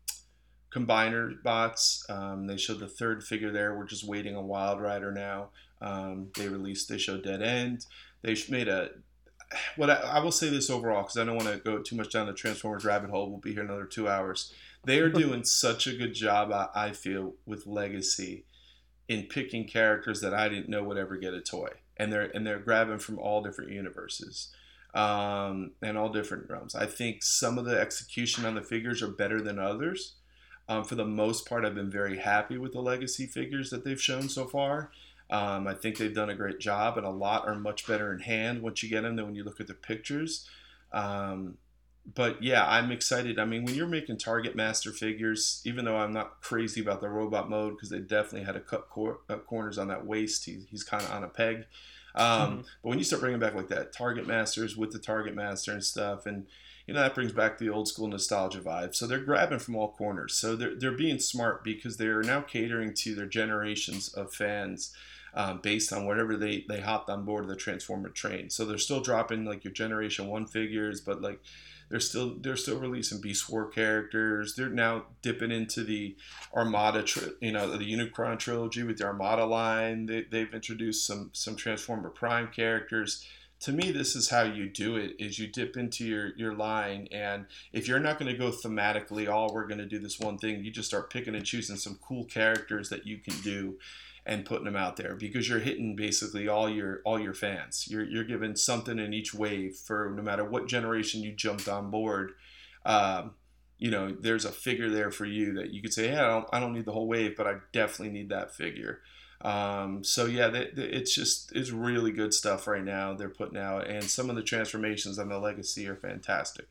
combiner bots. Um, they showed the third figure there. We're just waiting on Wild Rider now. Um, they released. They showed Dead End. They made a what I, I will say this overall because I don't want to go too much down the Transformers rabbit hole. We'll be here another two hours. They are <laughs> doing such a good job, I, I feel, with Legacy in picking characters that I didn't know would ever get a toy, and they're and they're grabbing from all different universes um, and all different realms. I think some of the execution on the figures are better than others. Um, for the most part, I've been very happy with the Legacy figures that they've shown so far. Um, I think they've done a great job, and a lot are much better in hand once you get them than when you look at the pictures. Um, but yeah, I'm excited. I mean, when you're making Target Master figures, even though I'm not crazy about the robot mode because they definitely had to cut cor- uh, corners on that waist, he, he's kind of on a peg. Um, Mhm. But when you start bringing back like that Target Masters with the Target Master and stuff, and you know that brings back the old school nostalgia vibe. So they're grabbing from all corners. So they're they're being smart because they're now catering to their generations of fans. Um, based on whatever they they hopped on board of the Transformer train, so they're still dropping like your Generation One figures, but like they're still they're still releasing Beast War characters. They're now dipping into the Armada, tri- you know, the Unicron trilogy with the Armada line. They, they've introduced some some Transformer Prime characters. To me, this is how you do it: is you dip into your your line, and if you're not going to go thematically, all we're going to do this one thing, you just start picking and choosing some cool characters that you can do and putting them out there because you're hitting basically all your all your fans. You're you're giving something in each wave for no matter what generation you jumped on board. Um, you know, there's a figure there for you that you could say, "Yeah, I don't, I don't need the whole wave, but I definitely need that figure." Um, so yeah, they, they- it's just it's really good stuff right now they're putting out, and some of the transformations on the Legacy are fantastic.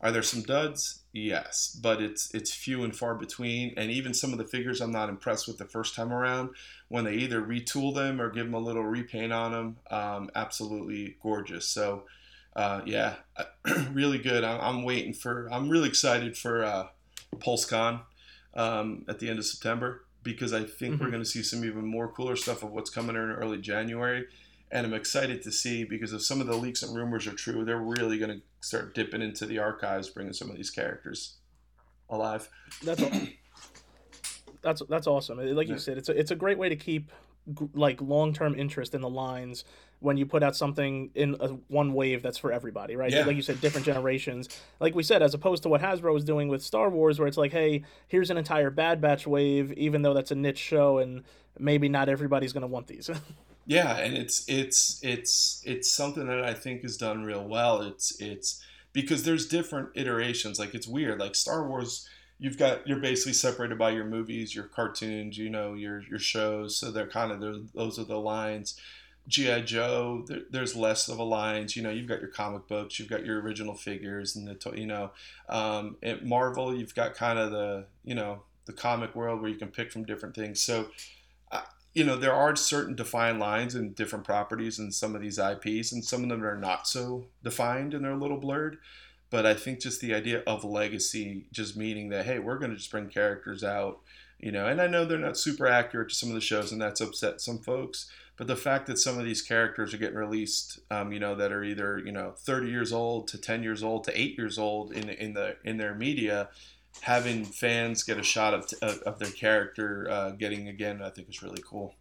Are there some duds? Yes, but it's it's few and far between, and even some of the figures I'm not impressed with the first time around. When they either retool them or give them a little repaint on them, um, absolutely gorgeous. So uh, yeah, <clears throat> really good. I'm, I'm waiting for. I'm really excited for uh, PulseCon um, at the end of September because I think we're Mhm. going to see some even more cooler stuff of what's coming in early January. And I'm excited to see because if some of the leaks and rumors are true, they're really going to start dipping into the archives, bringing some of these characters alive. That's all. <clears throat> That's that's awesome. Like you said, it's a, it's a great way to keep like long term interest in the lines when you put out something in a, one wave that's for everybody, right? Yeah. Like you said, different generations. Like we said, as opposed to what Hasbro is doing with Star Wars, where it's like, hey, here's an entire Bad Batch wave, even though that's a niche show and maybe not everybody's gonna want these. <laughs> Yeah, and it's it's it's it's something that I think is done real well. It's it's because there's different iterations. Like it's weird. Like Star Wars, you've got you're basically separated by your movies, your cartoons, you know, your your shows. So they're kind of those are the lines. GI Joe, there, there's less of a lines. You know, you've got your comic books, you've got your original figures, and the you know, um, at Marvel, you've got kind of the you know the comic world where you can pick from different things. So you know, there are certain defined lines and different properties in some of these IPs, and some of them are not so defined and they're a little blurred. But I think just the idea of legacy, just meaning that, hey, we're going to just bring characters out, you know, and I know they're not super accurate to some of the shows, and that's upset some folks. But the fact that some of these characters are getting released, um, you know, that are either you know 30 years old to 10 years old to 8 years old in in the in their media, having fans get a shot of, of, of their character uh, getting again, I think is really cool.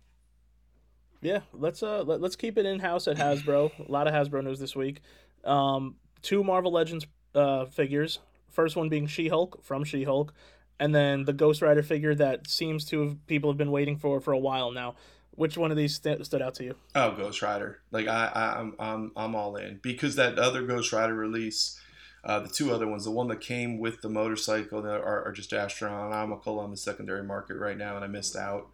Yeah, let's uh let, us keep it in house at Hasbro. A lot of Hasbro news this week. Um, two Marvel Legends uh figures. First one being She Hulk from She Hulk, and then the Ghost Rider figure that seems to have people have been waiting for for a while now. Which one of these st- stood out to you? Oh, Ghost Rider. Like I, I I'm I'm I'm all in because that other Ghost Rider release uh, the two other ones, the one that came with the motorcycle, are, are just astronomical on the secondary market right now, and I missed out.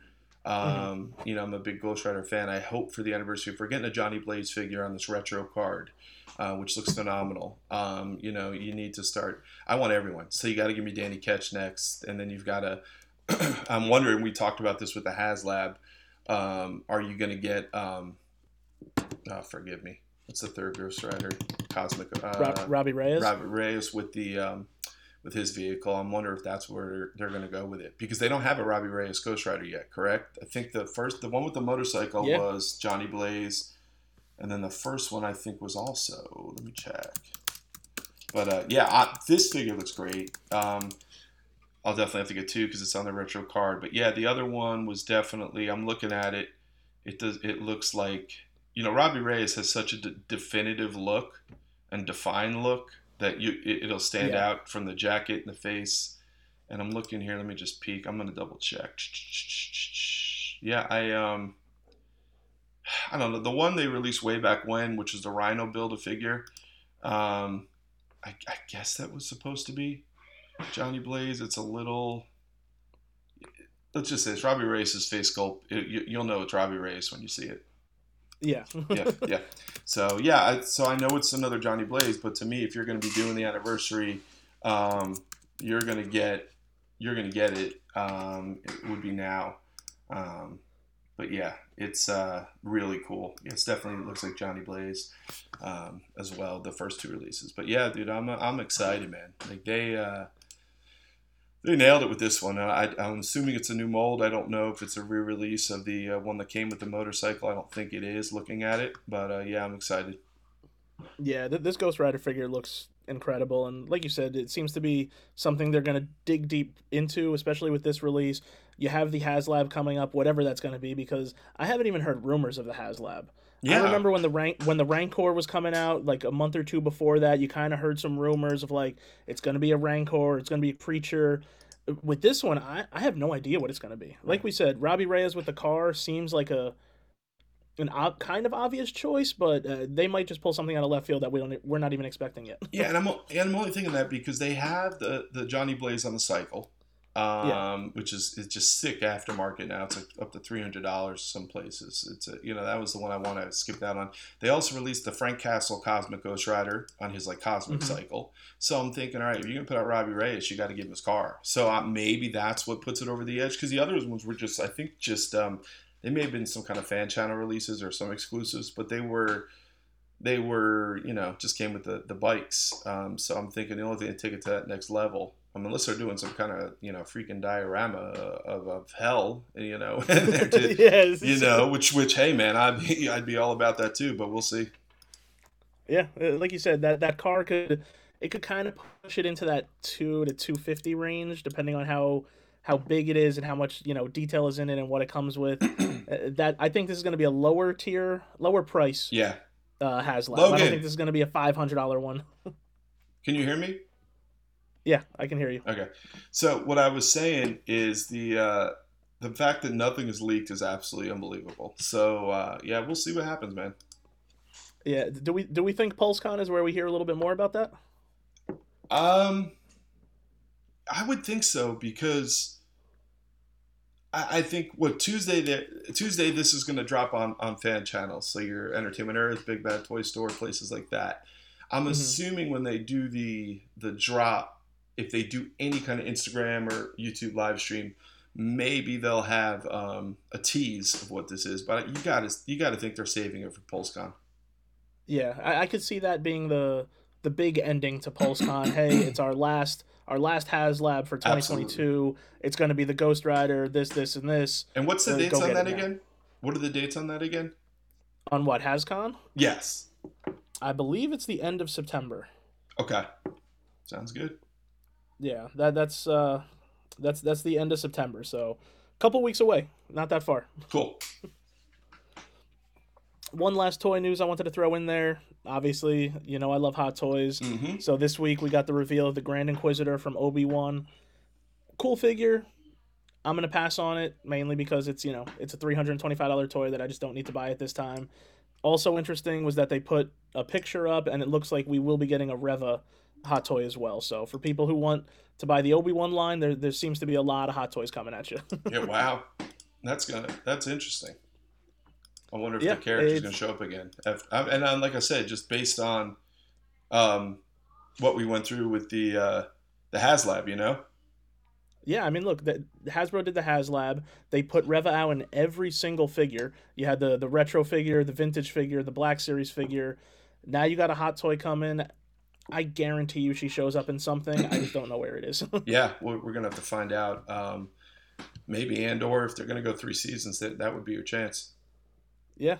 Mm-hmm. Um, mm-hmm. You know, I'm a big Ghost Rider fan. I hope for the anniversary, if we're getting a Johnny Blaze figure on this retro card, uh, which looks phenomenal. Um, you know, you need to start. I want everyone. So you got to give me Danny Ketch next, and then you've got to. <clears throat> I'm wondering. We talked about this with the HasLab. Um, are you going to get? Um, oh, forgive me. What's the third Ghost Rider? Cosmic. Uh, Rob, Robbie Reyes. Robbie Reyes with the um, with his vehicle. I'm wondering if that's where they're, going to go with it because they don't have a Robbie Reyes Ghost Rider yet. Correct? I think the first, the one with the motorcycle yeah. was Johnny Blaze, and then the first one I think was also. Let me check. But uh, yeah, I, this figure looks great. Um, I'll definitely have to get two because it's on the retro card. But yeah, the other one was definitely. I'm looking at it. It does. It looks like you know, Robbie Reyes has such a d- definitive look and defined look that you it, will stand yeah. out from the jacket and the face. And I'm looking here. Let me just peek. I'm gonna double check. Yeah, I um, I don't know the one they released way back when, which is the Rhino build a figure. Um, I, I guess that was supposed to be Johnny Blaze. It's a little. Let's just say it's Robbie Reyes' face sculpt. It, you, you'll know it's Robbie Reyes when you see it. Yeah. yeah, yeah. So yeah, I, so I know it's another Johnny Blaze, but to me, if you're going to be doing the anniversary, um, you're going to get you're going to get it. Um, it would be now. Um, but yeah, it's uh, really cool. It's definitely looks like Johnny Blaze um, as well. The first two releases, but yeah, dude, I'm I'm excited, man. Like they uh, they nailed it with this one. I, am assuming it's a new mold. I don't know if it's a re-release of the uh, one that came with the motorcycle. I don't think it is. Looking at it, but uh, yeah, I'm excited. Yeah, th- this Ghost Rider figure looks incredible, and like you said, it seems to be something they're going to dig deep into, especially with this release. You have the HasLab coming up, whatever that's going to be, because I haven't even heard rumors of the HasLab. Yeah. I remember when the rank when the Rancor was coming out, like a month or two before that, you kind of heard some rumors of like it's going to be a Rancor, it's going to be a Preacher. With this one, I, I have no idea what it's going to be. Like we said, Robbie Reyes with the car seems like a an ob- kind of obvious choice, but uh, they might just pull something out of left field that we don't we're not even expecting yet. yeah, and I'm and I'm only thinking that because they have the the Johnny Blaze on the cycle um, yeah. which is is just sick aftermarket now. It's like up to three hundred dollars some places. It's a, you know that was the one I want to skip that on. They also released the Frank Castle Cosmic Ghost Rider on his like Cosmic mm-hmm. Cycle. So I'm thinking, all right, if you're gonna put out Robbie Reyes, you got to give him his car. So uh, maybe that's what puts it over the edge because the other ones were just I think just um, they may have been some kind of fan channel releases or some exclusives, but they were they were you know just came with the the bikes. Um, so I'm thinking the only thing to take it to that next level I unless they're doing some kind of you know freaking diorama of, of hell, you know, <laughs> to, <laughs> yes. you know, which which hey man, I'd be I'd be all about that too, but we'll see. Yeah, uh, like you said, that that car could it could kind of push it into that two to two fifty range, depending on how how big it is and how much you know detail is in it and what it comes with. <clears throat> uh, that I think this is going to be a lower tier, lower price Yeah. uh, HasLab. I don't think this is going to be a five hundred dollar one. <laughs> Can you hear me? Yeah, I can hear you. Okay. So what I was saying is the uh, the fact that nothing is leaked is absolutely unbelievable. So uh, yeah, we'll see what happens, man. Yeah, do we do we think PulseCon is where we hear a little bit more about that? Um, I would think so because I, I think what Tuesday there Tuesday this is going to drop on on fan channels, so your Entertainment Earth, Big Bad Toy Store, places like that. I'm Mhm. assuming when they do the the drop, if they do any kind of Instagram or YouTube live stream, maybe they'll have um, a tease of what this is. But you got to you got to think they're saving it for PulseCon. Yeah, I, I could see that being the the big ending to PulseCon. <clears throat> hey, it's our last our last HasLab for 2022. It's going to be the Ghost Rider, this, this, and this. And what's the dates on that it now. again? What are the dates on that again? On what HasCon? Yes. I believe it's the end of September. Okay. Sounds good. Yeah, that that's uh, that's that's the end of September. So, a couple weeks away. Not that far. Cool. <laughs> One last toy news I wanted to throw in there. Obviously, you know I love hot toys. hmm So this week we got the reveal of the Grand Inquisitor from Obi Wan. Cool figure. I'm gonna pass on it mainly because it's you know it's a three hundred and twenty five dollar toy that I just don't need to buy at this time. Also interesting was that they put a picture up and it looks like we will be getting a Reva hot toy as well. So for people who want to buy the Obi Wan line, there there seems to be a lot of hot toys coming at you. <laughs> Yeah. Wow. That's gonna. That's interesting. I wonder if Yeah, the character's it's- gonna show up again. And um, like I said, just based on um, what we went through with the uh, the HasLab, you know. Yeah, I mean, look, the, Hasbro did the HasLab. They put Reva out in every single figure. You had the the retro figure, the vintage figure, the Black Series figure. Now you got a hot toy coming. I guarantee you she shows up in something. I just don't know where it is. <laughs> Yeah, we're, we're gonna have to find out. Um, maybe Andor, if they're gonna go three seasons, that that would be your chance. yeah.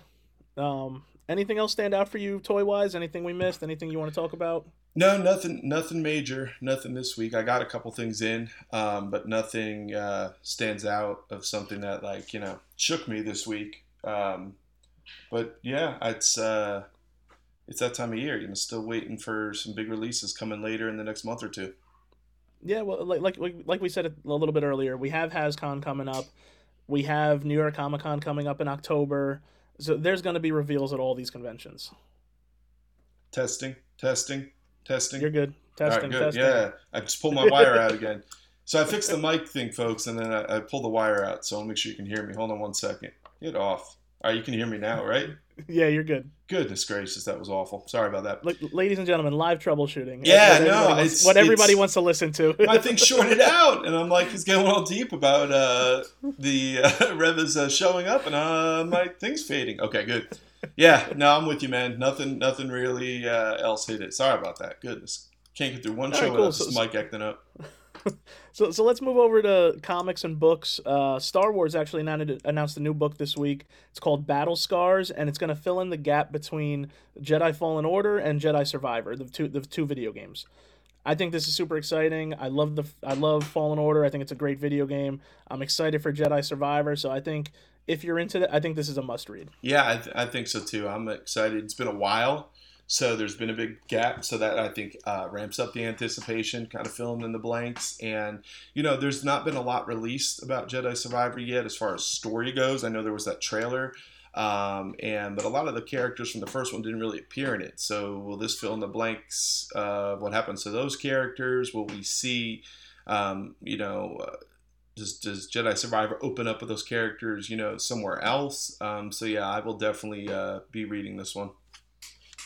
Um, anything else stand out for you toy wise? Anything we missed? Anything you want to talk about? No, nothing, nothing major, nothing this week. I got a couple things in, um, but nothing uh, stands out of something that like you know shook me this week. Um, but yeah, it's uh, it's that time of year. You know, still waiting for some big releases coming later in the next month or two. Yeah, well, like like like- we said a little bit earlier, we have HasCon coming up. We have New York Comic Con coming up in October. So there's going to be reveals at all these conventions. Testing, testing, testing. You're good. Testing, right, good. testing. Yeah, I just pulled my wire out again. So I fixed the mic thing, folks, and then I, I pulled the wire out. So I'll make sure you can hear me. Hold on one second. Get off. All right, you can hear me now, right? Yeah, you're good. Goodness gracious, that was awful. Sorry about that. Look, ladies and gentlemen, live troubleshooting. Yeah, What no, wants- it's- what everybody it's- wants to listen to. My thing <laughs> shorted out, and I'm like, he's going all deep about uh, the uh, <laughs> Rev is uh, showing up, and uh, my thing's fading. Okay, good. Yeah, no, I'm with you, man. Nothing, nothing really uh, else hit it. Sorry about that. Goodness, can't get through one All show right, cool. without So- this mic acting up. <laughs> So, so let's move over to comics and books. Uh, Star Wars actually announced a new book this week. It's called Battle Scars, and it's going to fill in the gap between Jedi Fallen Order and Jedi Survivor, the two the two video games. I think this is super exciting. I love the I love Fallen Order. I think it's a great video game. I'm excited for Jedi Survivor. So I think if you're into that, I think this is a must read. Yeah, I, th- I think so too. I'm excited. It's been a while, so there's been a big gap. So that I think uh, ramps up the anticipation, kind of filling in the blanks. And you know, there's not been a lot released about Jedi Survivor yet, as far as story goes. I know there was that trailer, um, and but a lot of the characters from the first one didn't really appear in it. So will this fill in the blanks of what happens to those characters? Will we see, um, you know? Uh, does, does Jedi Survivor open up with those characters, you know, somewhere else? Um, so yeah, I will definitely uh, be reading this one.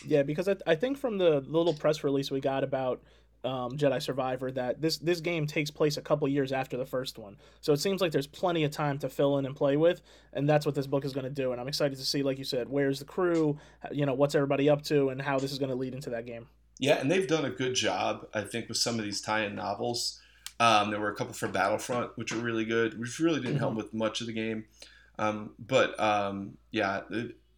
Yeah, because I, I think from the little press release we got about um, Jedi Survivor that this this game takes place a couple years after the first one, so it seems like there's plenty of time to fill in and play with, and that's what this book is going to do. And I'm excited to see, like you said, where's the crew, you know, what's everybody up to, and how this is going to lead into that game. Yeah, and they've done a good job, I think, with some of these tie-in novels. Um, there were a couple for Battlefront, which were really good, which really didn't help with much of the game. Um, but um, yeah,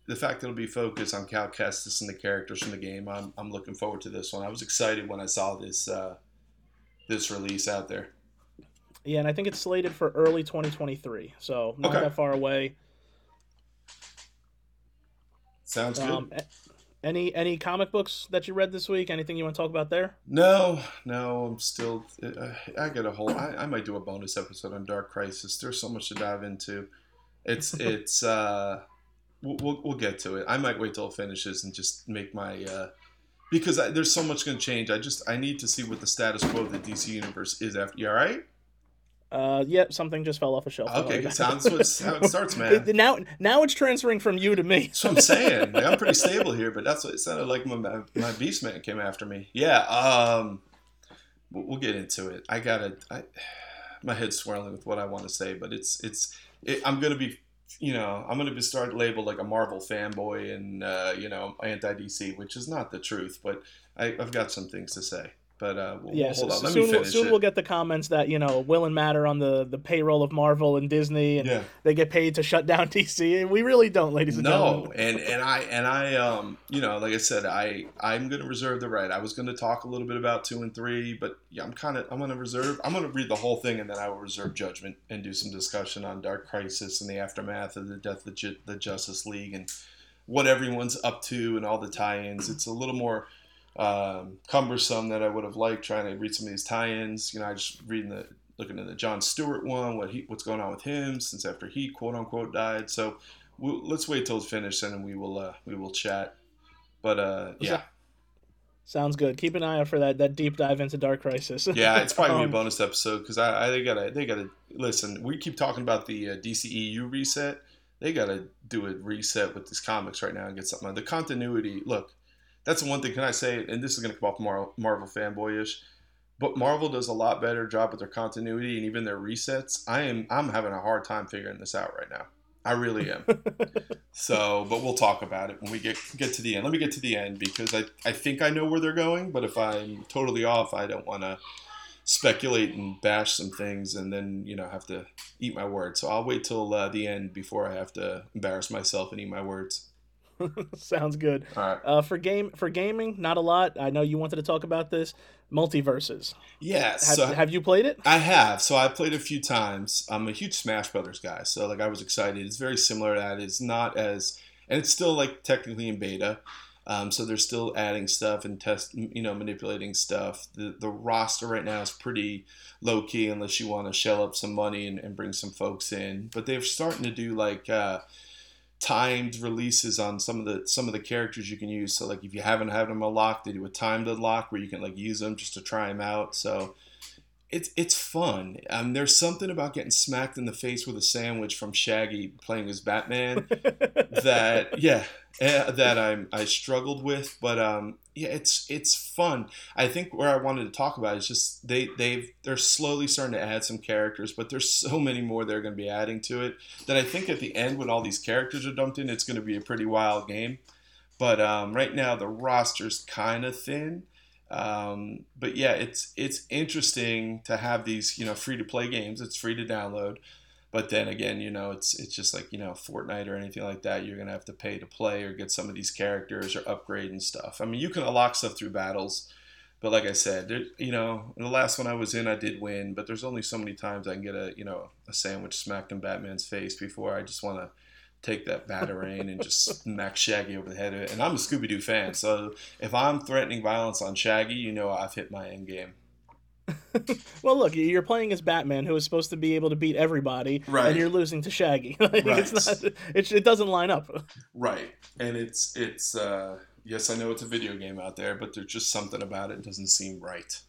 the fact that it'll be focused on Cal Kestis and the characters from the game, I'm, I'm looking forward to this one. I was excited when I saw this uh, this release out there. Yeah, and I think it's slated for early 2023, so not Okay. that far away. Sounds good. Um, a- any any comic books that you read this week? Anything you want to talk about there? No, no, I'm still. Uh, I got a whole. I, I might do a bonus episode on Dark Crisis. There's so much to dive into. It's <laughs> it's. uh we'll, we'll, we'll get to it. I might wait till it finishes and just make my. uh because I, there's so much going to change. I just I need to see what the status quo of the DC universe is after. You all right? Uh, yep, something just fell off a shelf. Okay, sounds it. what's <laughs> how it starts, man. now, now it's transferring from you to me. That's what I'm saying. Like, I'm pretty stable here, but that's what it sounded like when my, my beast man came after me. Yeah, um, we'll, we'll get into it. I gotta, I, <sighs> my head's swirling with what I want to say, but it's, it's, it, I'm gonna be, you know, I'm gonna be start labeled like a Marvel fanboy and, uh, you know, anti DC, which is not the truth, but I, I've got some things to say. But uh, we'll, on. Let soon, me finish soon it. we'll get the comments that you know Will and Matt are on the, the payroll of Marvel and Disney, and yeah. they get paid to shut down <laughs> DC. And we really don't, ladies and no gentlemen. No, and and i and i um you know like i said i i'm gonna reserve the right i was gonna talk a little bit about two and three but yeah i'm kind of i'm gonna reserve i'm gonna read the whole thing and then i will reserve judgment and do some discussion on dark crisis and the aftermath of the death of the justice league and what everyone's up to and all the tie-ins it's a little more um, cumbersome that i would have liked trying to read some of these tie-ins you know i just reading the looking at the john stewart one what he what's going on with him since after he quote unquote died so we'll, let's wait till it's finished and then we will uh, we will chat. But uh, yeah, Sounds good. Keep an eye out for that that deep dive into Dark Crisis. <laughs> yeah, it's probably gonna Um, be a bonus episode because I, I they gotta they gotta listen. We keep talking about the uh, DCEU reset. They gotta do a reset with these comics right now and get something. The continuity. Look, that's the one thing. Can I say? And this is gonna come off Mar- Marvel fanboyish. But Marvel does a lot better job with their continuity and even their resets. I am I'm having a hard time figuring this out right now. I really am. <laughs> So, but we'll talk about it when we get get to the end. Let me get to the end because I, I think I know where they're going, but if I'm totally off, I don't want to speculate and bash some things and then you know have to eat my words. So I'll wait till uh, the end before I have to embarrass myself and eat my words. <laughs> Sounds good. Right. Uh, for game for gaming, not a lot. I know you wanted to talk about this. MultiVersus. Yeah. Have, So have you played it? I have. So I played a few times. I'm a huge Smash Brothers guy, so like I was excited. It's very similar to that. It's not as, and it's still like technically in beta. Um, so they're still adding stuff and test, you know, manipulating stuff. The the roster right now is pretty low key unless you want to shell up some money and, and bring some folks in. But they're starting to do like uh, timed releases on some of the some of the characters you can use. So like if you haven't had them unlocked, they do a timed unlock where you can like use them just to try them out. So it's it's fun. Um, there's something about getting smacked in the face with a sandwich from Shaggy playing as Batman <laughs> that yeah eh, that I'm I struggled with, but um yeah it's it's fun. I think where I wanted to talk about is just they they've they're slowly starting to add some characters, but there's so many more they're going to be adding to it that I think at the end when all these characters are dumped in, it's going to be a pretty wild game. But um, right now the roster's kind of thin. Um, but yeah, it's it's interesting to have these you know free to play games. It's free to download, but then again, you know it's it's just like you know Fortnite or anything like that. You're gonna have to pay to play or get some of these characters or upgrade and stuff. I mean, you can unlock stuff through battles, but like I said, you know, the last one I was in, I did win, but there's only so many times I can get a you know a sandwich smacked in Batman's face before I just want to take that batarang and just smack Shaggy over the head of it. And I'm a Scooby Doo fan, so if I'm threatening violence on Shaggy, you know I've hit my end game. <laughs> well, look, you're playing as Batman, who is supposed to be able to beat everybody, Right. and you're losing to Shaggy. <laughs> Like, It's not. It, it doesn't line up. Right, and it's it's uh, yes, I know it's a video game out there, but there's just something about it doesn't seem right.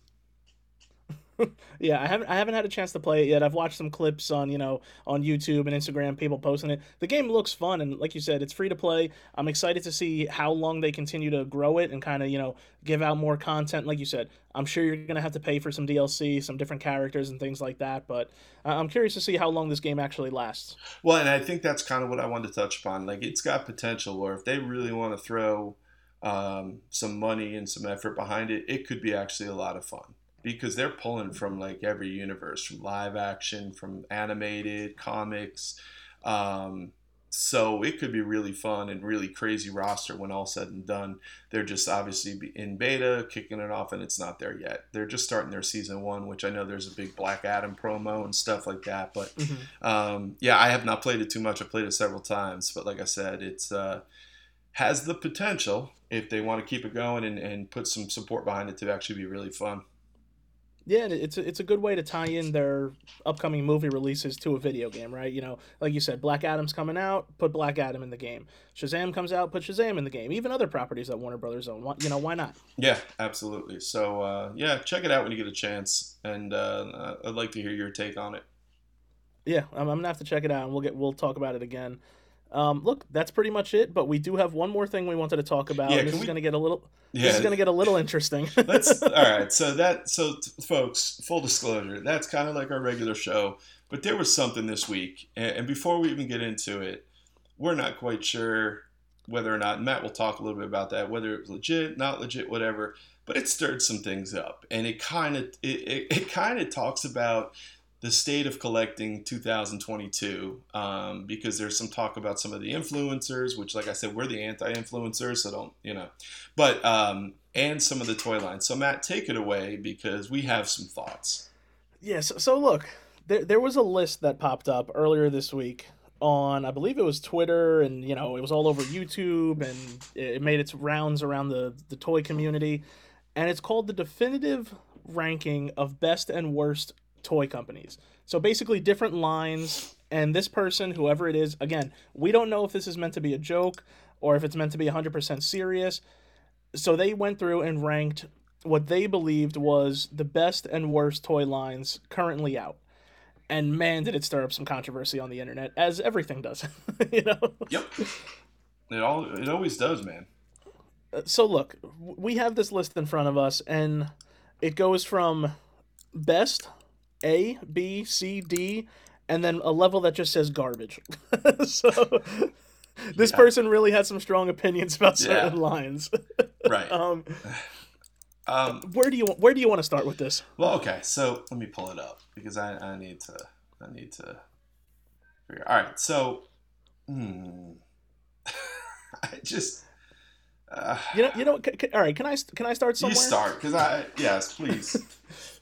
<laughs> Yeah, I haven't I haven't had a chance to play it yet. I've watched some clips on you know on YouTube and Instagram, people posting it. The game looks fun, and like you said, it's free to play. I'm excited to see how long they continue to grow it and kind of you know give out more content. Like you said, I'm sure you're gonna have to pay for some DLC, some different characters and things like that. But uh, I'm curious to see how long this game actually lasts. Well, and I think that's kind of what I wanted to touch upon. Like, it's got potential, or if they really want to throw um, some money and some effort behind it, it could be actually a lot of fun because they're pulling from like every universe, from live action, from animated comics. Um, so it could be really fun and really crazy roster when all said and done. They're just obviously in beta, kicking it off, and it's not there yet. They're just starting their season one, which I know there's a big Black Adam promo and stuff like that. But mm-hmm. um, yeah, I have not played it too much. I played it several times, but like I said, it's uh, has the potential if they want to keep it going and, and put some support behind it to actually be really fun. Yeah, it's a, it's a good way to tie in their upcoming movie releases to a video game, right? You know, like you said, Black Adam's coming out, put Black Adam in the game. Shazam comes out, put Shazam in the game. Even other properties that Warner Brothers own, you know, why not? Yeah, absolutely. So uh, yeah, check it out when you get a chance, and uh, I'd like to hear your take on it. Yeah, I'm, I'm gonna have to check it out, and we'll get we'll talk about it again. Um, look, that's pretty much it. But we do have one more thing we wanted to talk about. Yeah, this we... is going to get a little. Yeah. This is going to get a little interesting. <laughs> Let's. <laughs> All right. So that. So folks, full disclosure, that's kind of like our regular show. But there was something this week, and before we even get into it, we're not quite sure whether or not Matt will talk a little bit about that, whether it was legit, not legit, whatever. But it stirred some things up, and it kind of it, it, it kind of talks about the state of collecting 2022 um, because there's some talk about some of the influencers which like i said we're the anti-influencers so don't you know. But um, and some of the toy lines. So matt take it away because we have some thoughts. Yes yeah, so, so, look there, there was a list that popped up earlier this week on i believe it was twitter and you know it was all over youtube and it made its rounds around the, the toy community. And it's called the definitive ranking of best and worst toy companies. So basically, different lines. And this person, whoever it is, again, we don't know if this is meant to be a joke or if it's meant to be 100% serious. So they went through and ranked what they believed was the best and worst toy lines currently out. And man, did it stir up some controversy on the internet, as everything does. <laughs> you know. Yep. It all it always does, man. So look, we have this list in front of us, and it goes from best a, B, C, D, and then a level that just says garbage. <laughs> so this yeah. person really had some strong opinions about certain yeah. lines. <laughs> right. Um, um, where do you where do you want to start with this? Well, okay, so let me pull it up because I, I need to I need to. Figure. All right, so hmm, <laughs> I just. Uh, you know, you know. C- c- all right, can I can I start somewhere? You start because I yes, please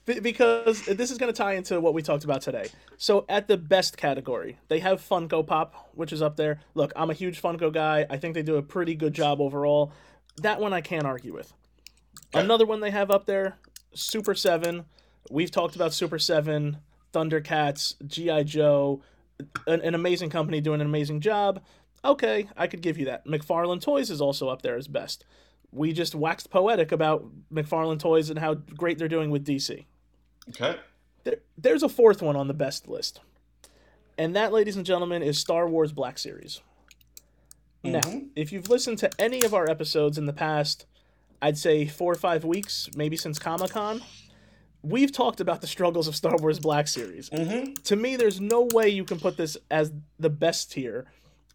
because this is going to tie into what we talked about today. So at the best category, they have Funko Pop, which is up there. Look, I'm a huge Funko guy. I think they do a pretty good job overall. That one I can't argue with. Another one they have up there, Super 7. We've talked about Super 7, Thundercats, GI Joe, an, an amazing company doing an amazing job. Okay, I could give you that. McFarlane Toys is also up there as best. We just waxed poetic about McFarlane Toys and how great they're doing with DC. Okay. There, there's a fourth one on the best list. And that, ladies and gentlemen, is Star Wars Black Series. Mm-hmm. Now, if you've listened to any of our episodes in the past, I'd say four or five weeks, maybe since Comic Con, we've talked about the struggles of Star Wars Black Series. Mm-hmm. To me, there's no way you can put this as the best tier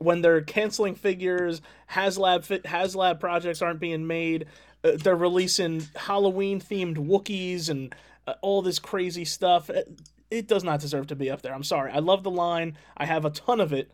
when they're canceling figures, HasLab HasLab projects aren't being made. Uh, they're releasing Halloween themed Wookiees and Uh, all this crazy stuff. It, it does not deserve to be up there. I'm sorry. I love the line. I have a ton of it.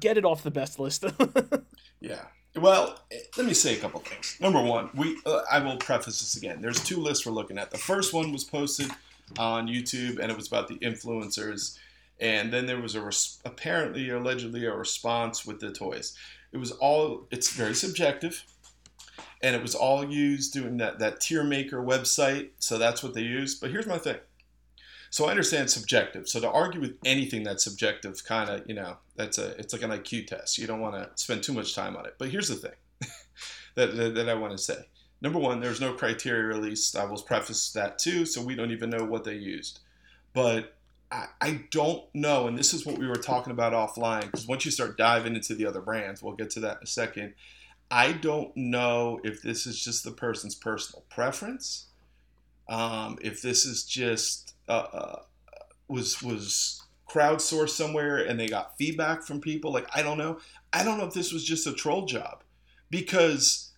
Get it off the best list. <laughs> yeah. Well, eh, let me say a couple things. Number one, we uh, I will preface this again. There's two lists we're looking at. The first one was posted on YouTube, and it was about the influencers. And then there was a res- apparently, allegedly, a response with the toys. It was all. It's very subjective and it was all used doing that that tier maker website. So that's what they used. But here's my thing. So I understand subjective. So to argue with anything that's subjective, kind of, you know, that's a it's like an IQ test. You don't want to spend too much time on it. But here's the thing <laughs> that, that, that I want to say. Number one, there's no criteria released. I will preface that too, so we don't even know what they used. But I, I don't know, and this is what we were talking about offline, because once you start diving into the other brands, we'll get to that in a second I don't know if this is just the person's personal preference, um, if this is just uh, uh, was was crowdsourced somewhere and they got feedback from people. Like I don't know. I don't know if this was just a troll job because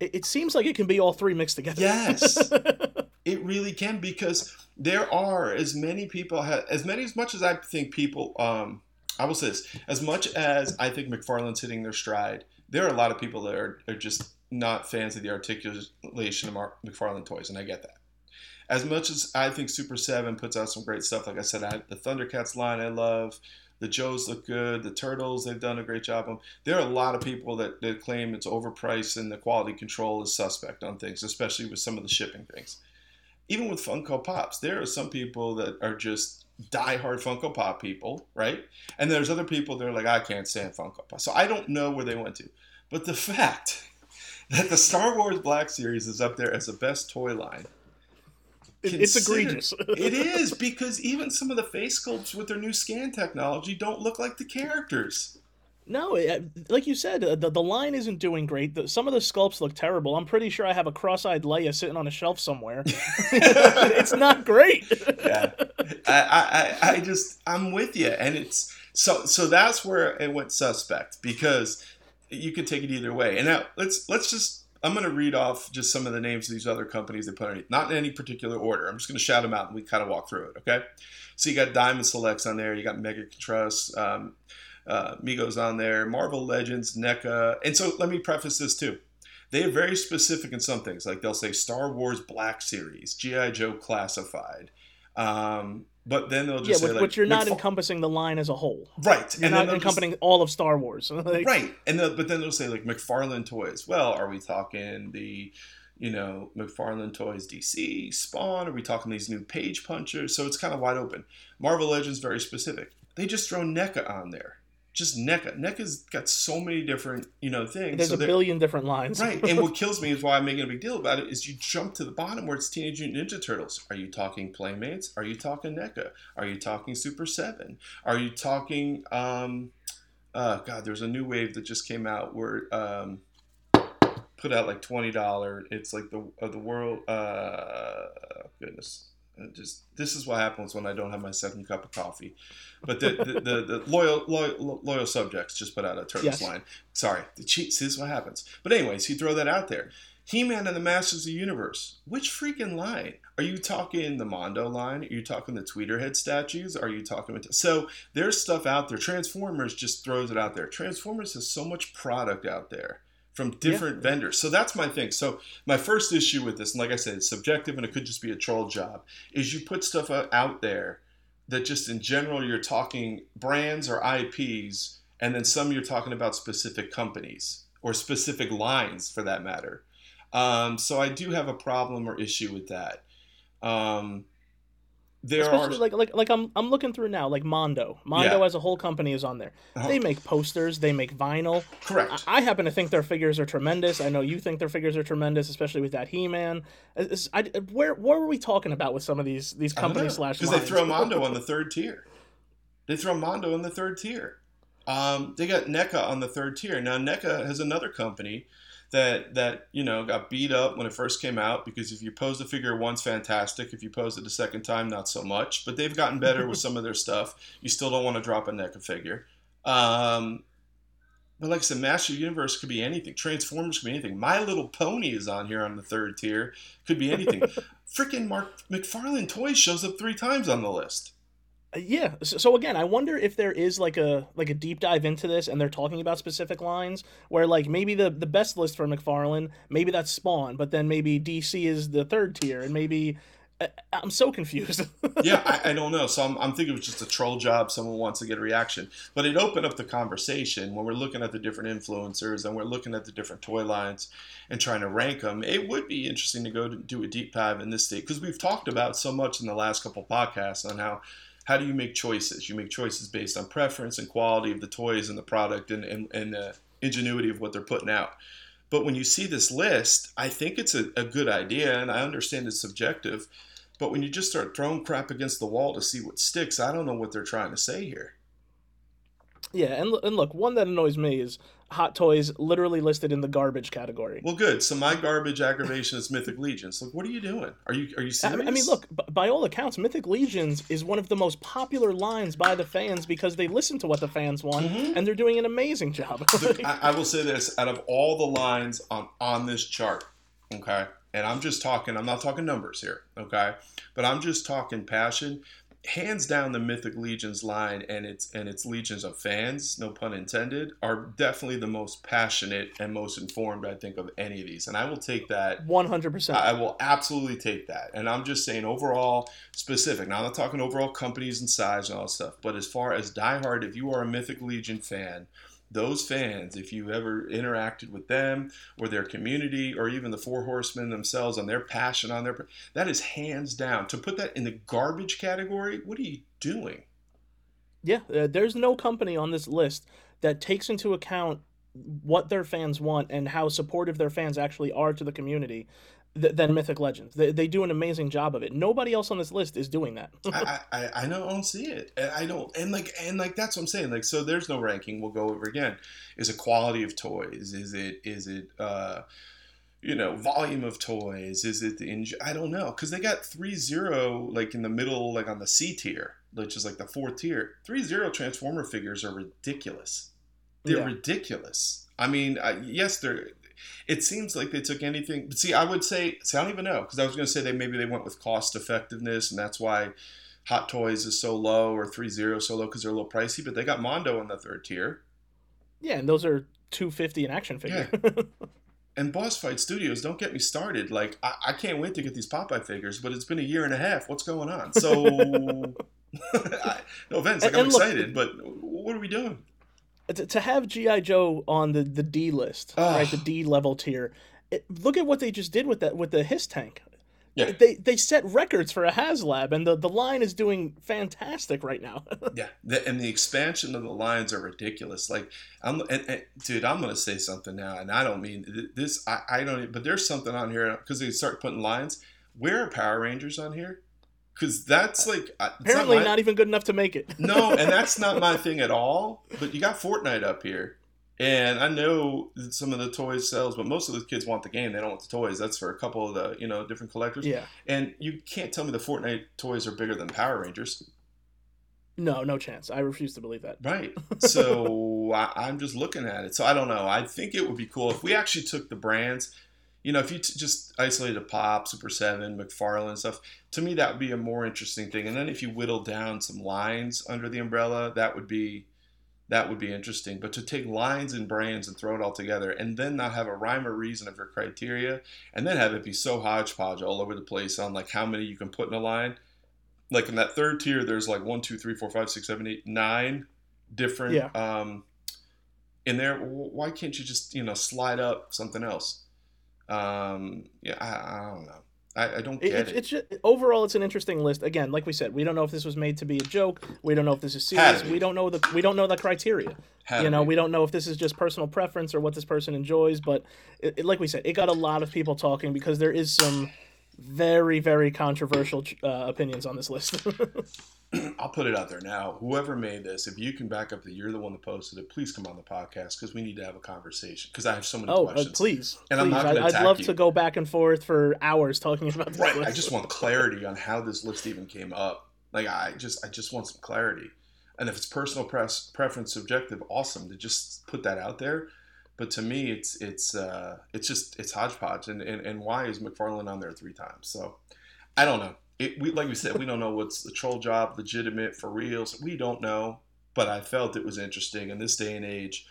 it, it seems like it can be all three mixed together. Yes, <laughs> it really can because there are as many people as many as much as I think people. Um, I will say this: as much as I think McFarland's hitting their stride, there are a lot of people that are, are just not fans of the articulation of Mark McFarlane toys, and I get that. As much as I think Super Seven puts out some great stuff, like I said, I, the Thundercats line I love. The Joes look good. The Turtles, they've done a great job. There are a lot of people that, that claim it's overpriced and the quality control is suspect on things, especially with some of the shipping things. Even with Funko Pops, there are some people that are just diehard Funko Pop people, right? And there's other people that are like, I can't stand Funko Pop. So I don't know where they went to. But the fact <laughs> that the Star Wars Black Series is up there as the best toy line it's egregious. <laughs> it is because even some of the face sculpts with their new scan technology don't look like the characters. No, uh, like you said, uh, the, the line isn't doing great. The, some of the sculpts look terrible. I'm pretty sure I have a cross-eyed Leia sitting on a shelf somewhere. <laughs> it's not great. yeah, I, I, I just I'm with you, and it's so so that's where it went suspect because you can take it either way. And now let's let's just I'm going to read off just some of the names of these other companies they put underneath, not in any particular order. I'm just going to shout them out and we kind of walk through it, okay? So you got Diamond Selects on there, you got Mega Trust, um, uh, Mego's on there, Marvel Legends, NECA. And so let me preface this too. They are very specific in some things, like they'll say Star Wars Black Series, G.I. Joe Classified, um, but then they'll just yeah, say, but, like, but you're not encompassing the line as a whole, right? You're and not encompassing just, all of Star Wars, <laughs> like, right? And the, but then they'll say like McFarlane toys. Well, are we talking the, you know, McFarlane toys DC Spawn? Are we talking these new page punchers? So it's kind of wide open. Marvel Legends very specific. They just throw NECA on there just NECA. NECA's got so many different, you know, things. There's so a billion different lines. right. And <laughs> what kills me is why I'm making a big deal about it is you jump to the bottom where it's Teenage Mutant Ninja Turtles. Are you talking Playmates? Are you talking NECA? Are you talking Super 7? Are you talking um uh god, there's a new wave that just came out where um put out like twenty dollar. It's like the of the world uh goodness just this is what happens when I don't have my second cup of coffee. But the the, the, the loyal, loyal loyal subjects just put out a Turtles yes. line. Sorry, the cheats. This is what happens. But anyways, he throw that out there. He-Man and the Masters of the Universe. Which freaking line? Are you talking the Mondo line? Are you talking the Tweeterhead statues? Are you talking so there's stuff out there. Transformers just throws it out there. Transformers has so much product out there from different yeah. vendors. So that's my thing. So my first issue with this, and like I said, it's subjective and it could just be a troll job, is you put stuff out there that just in general you're talking brands or IPs, and then some you're talking about specific companies or specific lines for that matter. Um, so I do have a problem or issue with that. Um, there Especially are like like like I'm I'm looking through now like Mondo. Mondo yeah. as a whole company is on there. Uh-huh. They make posters, they make vinyl. Correct. I, I, happen to think their figures are tremendous. I know you think their figures are tremendous, especially with that He-Man. I, where where were we talking about with some of these these companies slash because they throw Mondo on the third tier. They throw Mondo in the third tier. Um, they got NECA on the third tier. Now NECA has another company that that you know got beat up when it first came out because if you pose the figure once, fantastic. If you pose it a second time, not so much. But they've gotten better with some of their stuff. You still don't want to drop a NECA figure. Um, but like I said, Master Universe could be anything. Transformers could be anything. My Little Pony is on here on the third tier. Could be anything. <laughs> Freaking Mark McFarlane Toys shows up three times on the list. Uh, yeah. So, again, I wonder if there is like a like a deep dive into this, and they're talking about specific lines where like maybe the the best list for McFarlane, maybe that's Spawn, but then maybe DC is the third tier, and maybe I, am so confused. <laughs> yeah, I, I, don't know. So I'm, I'm thinking it was just a troll job. Someone wants to get a reaction, but it opened up the conversation when we're looking at the different influencers and we're looking at the different toy lines and trying to rank them. It would be interesting to go to do a deep dive in this state because we've talked about so much in the last couple podcasts on how how do you make choices? You make choices based on preference and quality of the toys and the product and, and, and the ingenuity of what they're putting out. But when you see this list, I think it's a, a good idea, and I understand it's subjective. But when you just start throwing crap against the wall to see what sticks, I don't know what they're trying to say here. Yeah, and, and look, one that annoys me is Hot Toys literally listed in the garbage category. Well, good. So my garbage aggravation is Mythic Legions. Look, what are you doing? Are you are you serious? I mean, look. By all accounts, Mythic Legions is one of the most popular lines by the fans because they listen to what the fans want, mm-hmm. and they're doing an amazing job. <laughs> I, I will say this: out of all the lines on on this chart, okay, and I'm just talking. I'm not talking numbers here, okay, but I'm just talking passion. Hands down the Mythic Legions line and its and its legions of fans, no pun intended, are definitely the most passionate and most informed I think of any of these. And I will take that 100%. I will absolutely take that. And I'm just saying overall specific. Now I'm not talking overall companies and size and all that stuff, but as far as diehard, if you are a Mythic Legion fan, those fans, if you ever interacted with them or their community or even the Four Horsemen themselves and their passion on their, that is hands down. To put that in the garbage category, what are you doing? Yeah, uh, there's no company on this list that takes into account what their fans want and how supportive their fans actually are to the community th- than Mythic Legions. They, they do an amazing job of it. Nobody else on this list is doing that. <laughs> I, I I don't, see it. I don't and like and like that's what I'm saying. Like so, there's no ranking. We'll go over again. Is it quality of toys? Is it is it uh you know volume of toys? Is it the inj- I don't know because they got three zero like in the middle like on the C tier, which is like the fourth tier. Three zero Transformer figures are ridiculous. They're Yeah. ridiculous. I mean, I, yes, they're. It seems like they took anything. But see, I would say, see, I don't even know because I was going to say they maybe they went with cost effectiveness, and that's why Hot Toys is so low or Three Zero so low because they're a little pricey. But they got Mondo in the third tier, yeah, and those are 250 an action figure. <laughs> and Boss Fight Studios. Don't get me started. Like I, I can't wait to get these Popeye figures, but it's been a year and a half. What's going on? So, <laughs> <laughs> no offense, like And- I'm and look- excited, but what are we doing? To, to have GI Joe on the the D list, Ugh. right, the D level tier. It, look at what they just did with that with the Hiss tank. Yeah. They they set records for a HasLab, and the, the line is doing fantastic right now. <laughs> Yeah, the, and the expansion of the lines are ridiculous. Like, I'm, and, and, dude, I'm gonna say something now, and I don't mean this. I, I don't, but there's something on here because they start putting lines. Where are Power Rangers on here? Because that's like Apparently, my- not even good enough to make it. no, and <laughs> that's not my thing at all. But you got Fortnite up here, and I know that some of the toys sells, but most of the kids want the game. They don't want the toys. That's for a couple of the you know different collectors. yeah. And you can't tell me the Fortnite toys are bigger than Power Rangers. No, no chance. I refuse to believe that. Right. <laughs> So I, I'm just looking at it. So I don't know. I think it would be cool if we actually took the brands. You know, if you t- just isolated a Pop, Super Seven, McFarlane stuff, to me that would be a more interesting thing. And then if you whittle down some lines under the umbrella, that would be that would be interesting. But to take lines and brands and throw it all together, and then not have a rhyme or reason of your criteria, and then have it be so hodgepodge all over the place on like how many you can put in a line. Like in that third tier, there's like one, two, three, four, five, six, seven, eight, nine different Yeah. um, in there. Why can't you just you know slide up something else? Um, yeah, I, I don't know. I, I don't get it's, it. it's just, overall, it's an interesting list. Again, like we said, we don't know if this was made to be a joke. We don't know if this is serious. We don't know the we don't know the criteria. Had you know, we don't know if this is just personal preference or what this person enjoys. But it, it- like we said, it got a lot of people talking because there is some very very controversial uh, opinions on this list. <laughs> I'll put it out there now. Whoever made this, if you can back up that you're the one that posted it, please come on the podcast because we need to have a conversation. Because I have so many oh, uh, questions. please, And I'm please. not gonna I, I'd love you. to go back and forth for hours talking about this Right. list. I just want clarity on how this list even came up. Like I just I just want some clarity. And if it's personal press preference subjective, awesome to just put that out there. But to me it's it's uh it's just it's hodgepodge and, and, and why is McFarlane on there three times? So I don't know. It, we like we said, we don't know what's the troll job legitimate for reals. We don't know. But I felt it was interesting in this day and age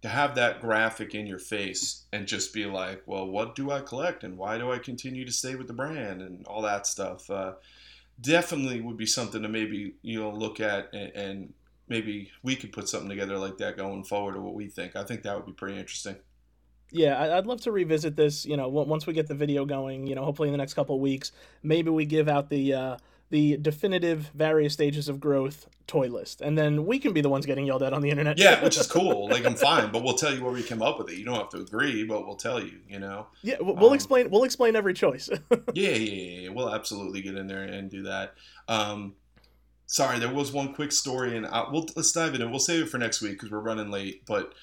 to have that graphic in your face and just be like, well, what do I collect and why do I continue to stay with the brand and all that stuff. Uh, definitely would be something to maybe you know look at and, and maybe we could put something together like that going forward or what we think. I think that would be pretty interesting. Yeah, I- I'd love to revisit this. You know, once we get the video going, you know, hopefully in the next couple of weeks, maybe we give out the uh, the definitive various stages of growth toy list, and then we can be the ones getting yelled at on the internet. Yeah, which is <laughs> cool. Like I'm fine, but we'll tell you where we came up with it. You don't have to agree, but we'll tell you. You know. yeah, we'll we'll Um, explain. We'll explain every choice. <laughs> Yeah, yeah, yeah, yeah. We'll absolutely get in there and do that. Um, sorry, there was one quick story, and I, we'll let's dive in. and We'll save it for next week because we're running late. But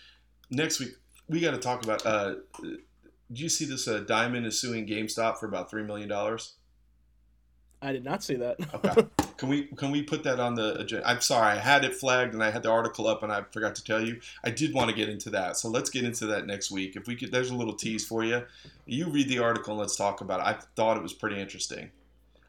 next week we got to talk about. Uh, did you see this? Uh, Diamond is suing GameStop for about three million dollars. I did not see that. Okay. <laughs> Can we can we put that on the agenda? I'm sorry, I had it flagged and I had the article up and I forgot to tell you. I did want to get into that, so let's get into that next week. If we could, there's a little tease for you. You read the article and let's talk about it. I thought it was pretty interesting.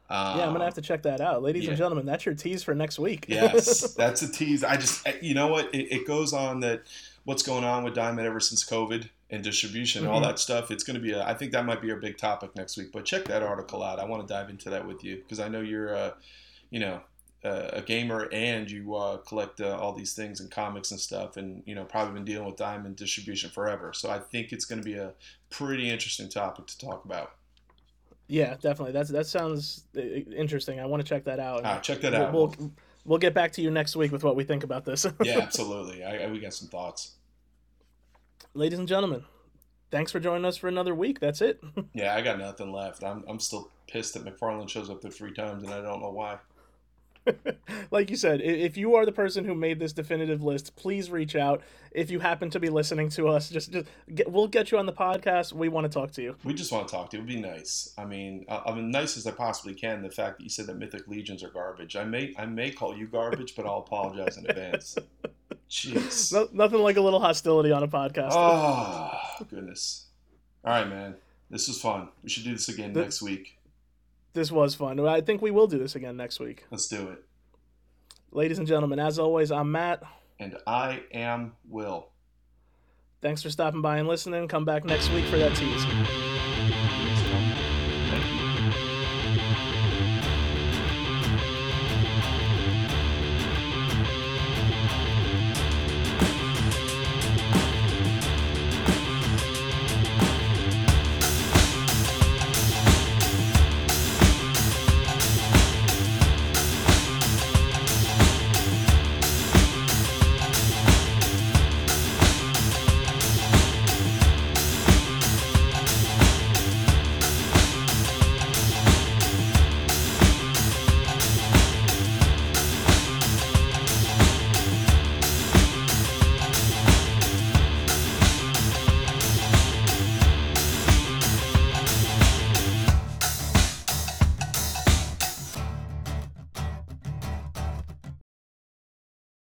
Um, yeah, I'm gonna have to check that out, ladies yeah. and gentlemen. That's your tease for next week. yes, <laughs> that's a tease. I just, eh, you know what? It, it goes on that what's going on with Diamond ever since COVID and distribution and all that stuff. It's to be, a, I think that might be our big topic next week. But check that article out. I want to dive into that with you because I know you're, uh, you know, uh, a gamer and you uh, collect uh, all these things and comics and stuff, and you know, probably been dealing with Diamond distribution forever. So I think it's going to be a pretty interesting topic to talk about. Yeah, definitely. That's that sounds uh, interesting. I want to check that out. Ah, check that We'll- out. We'll, we'll get back to you next week with what we think about this. <laughs> yeah, absolutely. I, I, we got some thoughts. ladies and gentlemen, thanks for joining us for another week. That's it. <laughs> Yeah, I got nothing left. I'm, I'm still pissed that McFarlane shows up there three times and I don't know why. <laughs> like you said, if you are the person who made this definitive list, please reach out. If you happen to be listening to us, just just get, we'll get you on the podcast. We want to talk to you. We just want to talk to you. It would be nice. I mean, uh, I- I'm nice as I possibly can. The fact that you said that Mythic Legions are garbage. I may I may call you garbage, but I'll apologize in advance. <laughs> Jeez. No, nothing like a little hostility on a podcast. Oh goodness. All right, man. This was fun. We should do this again The- next week. This was fun. I think we will do this again next week. Let's do it. Ladies and gentlemen, as always, I'm Matt. And I am Will. Thanks for stopping by and listening. Come back next week for that tease.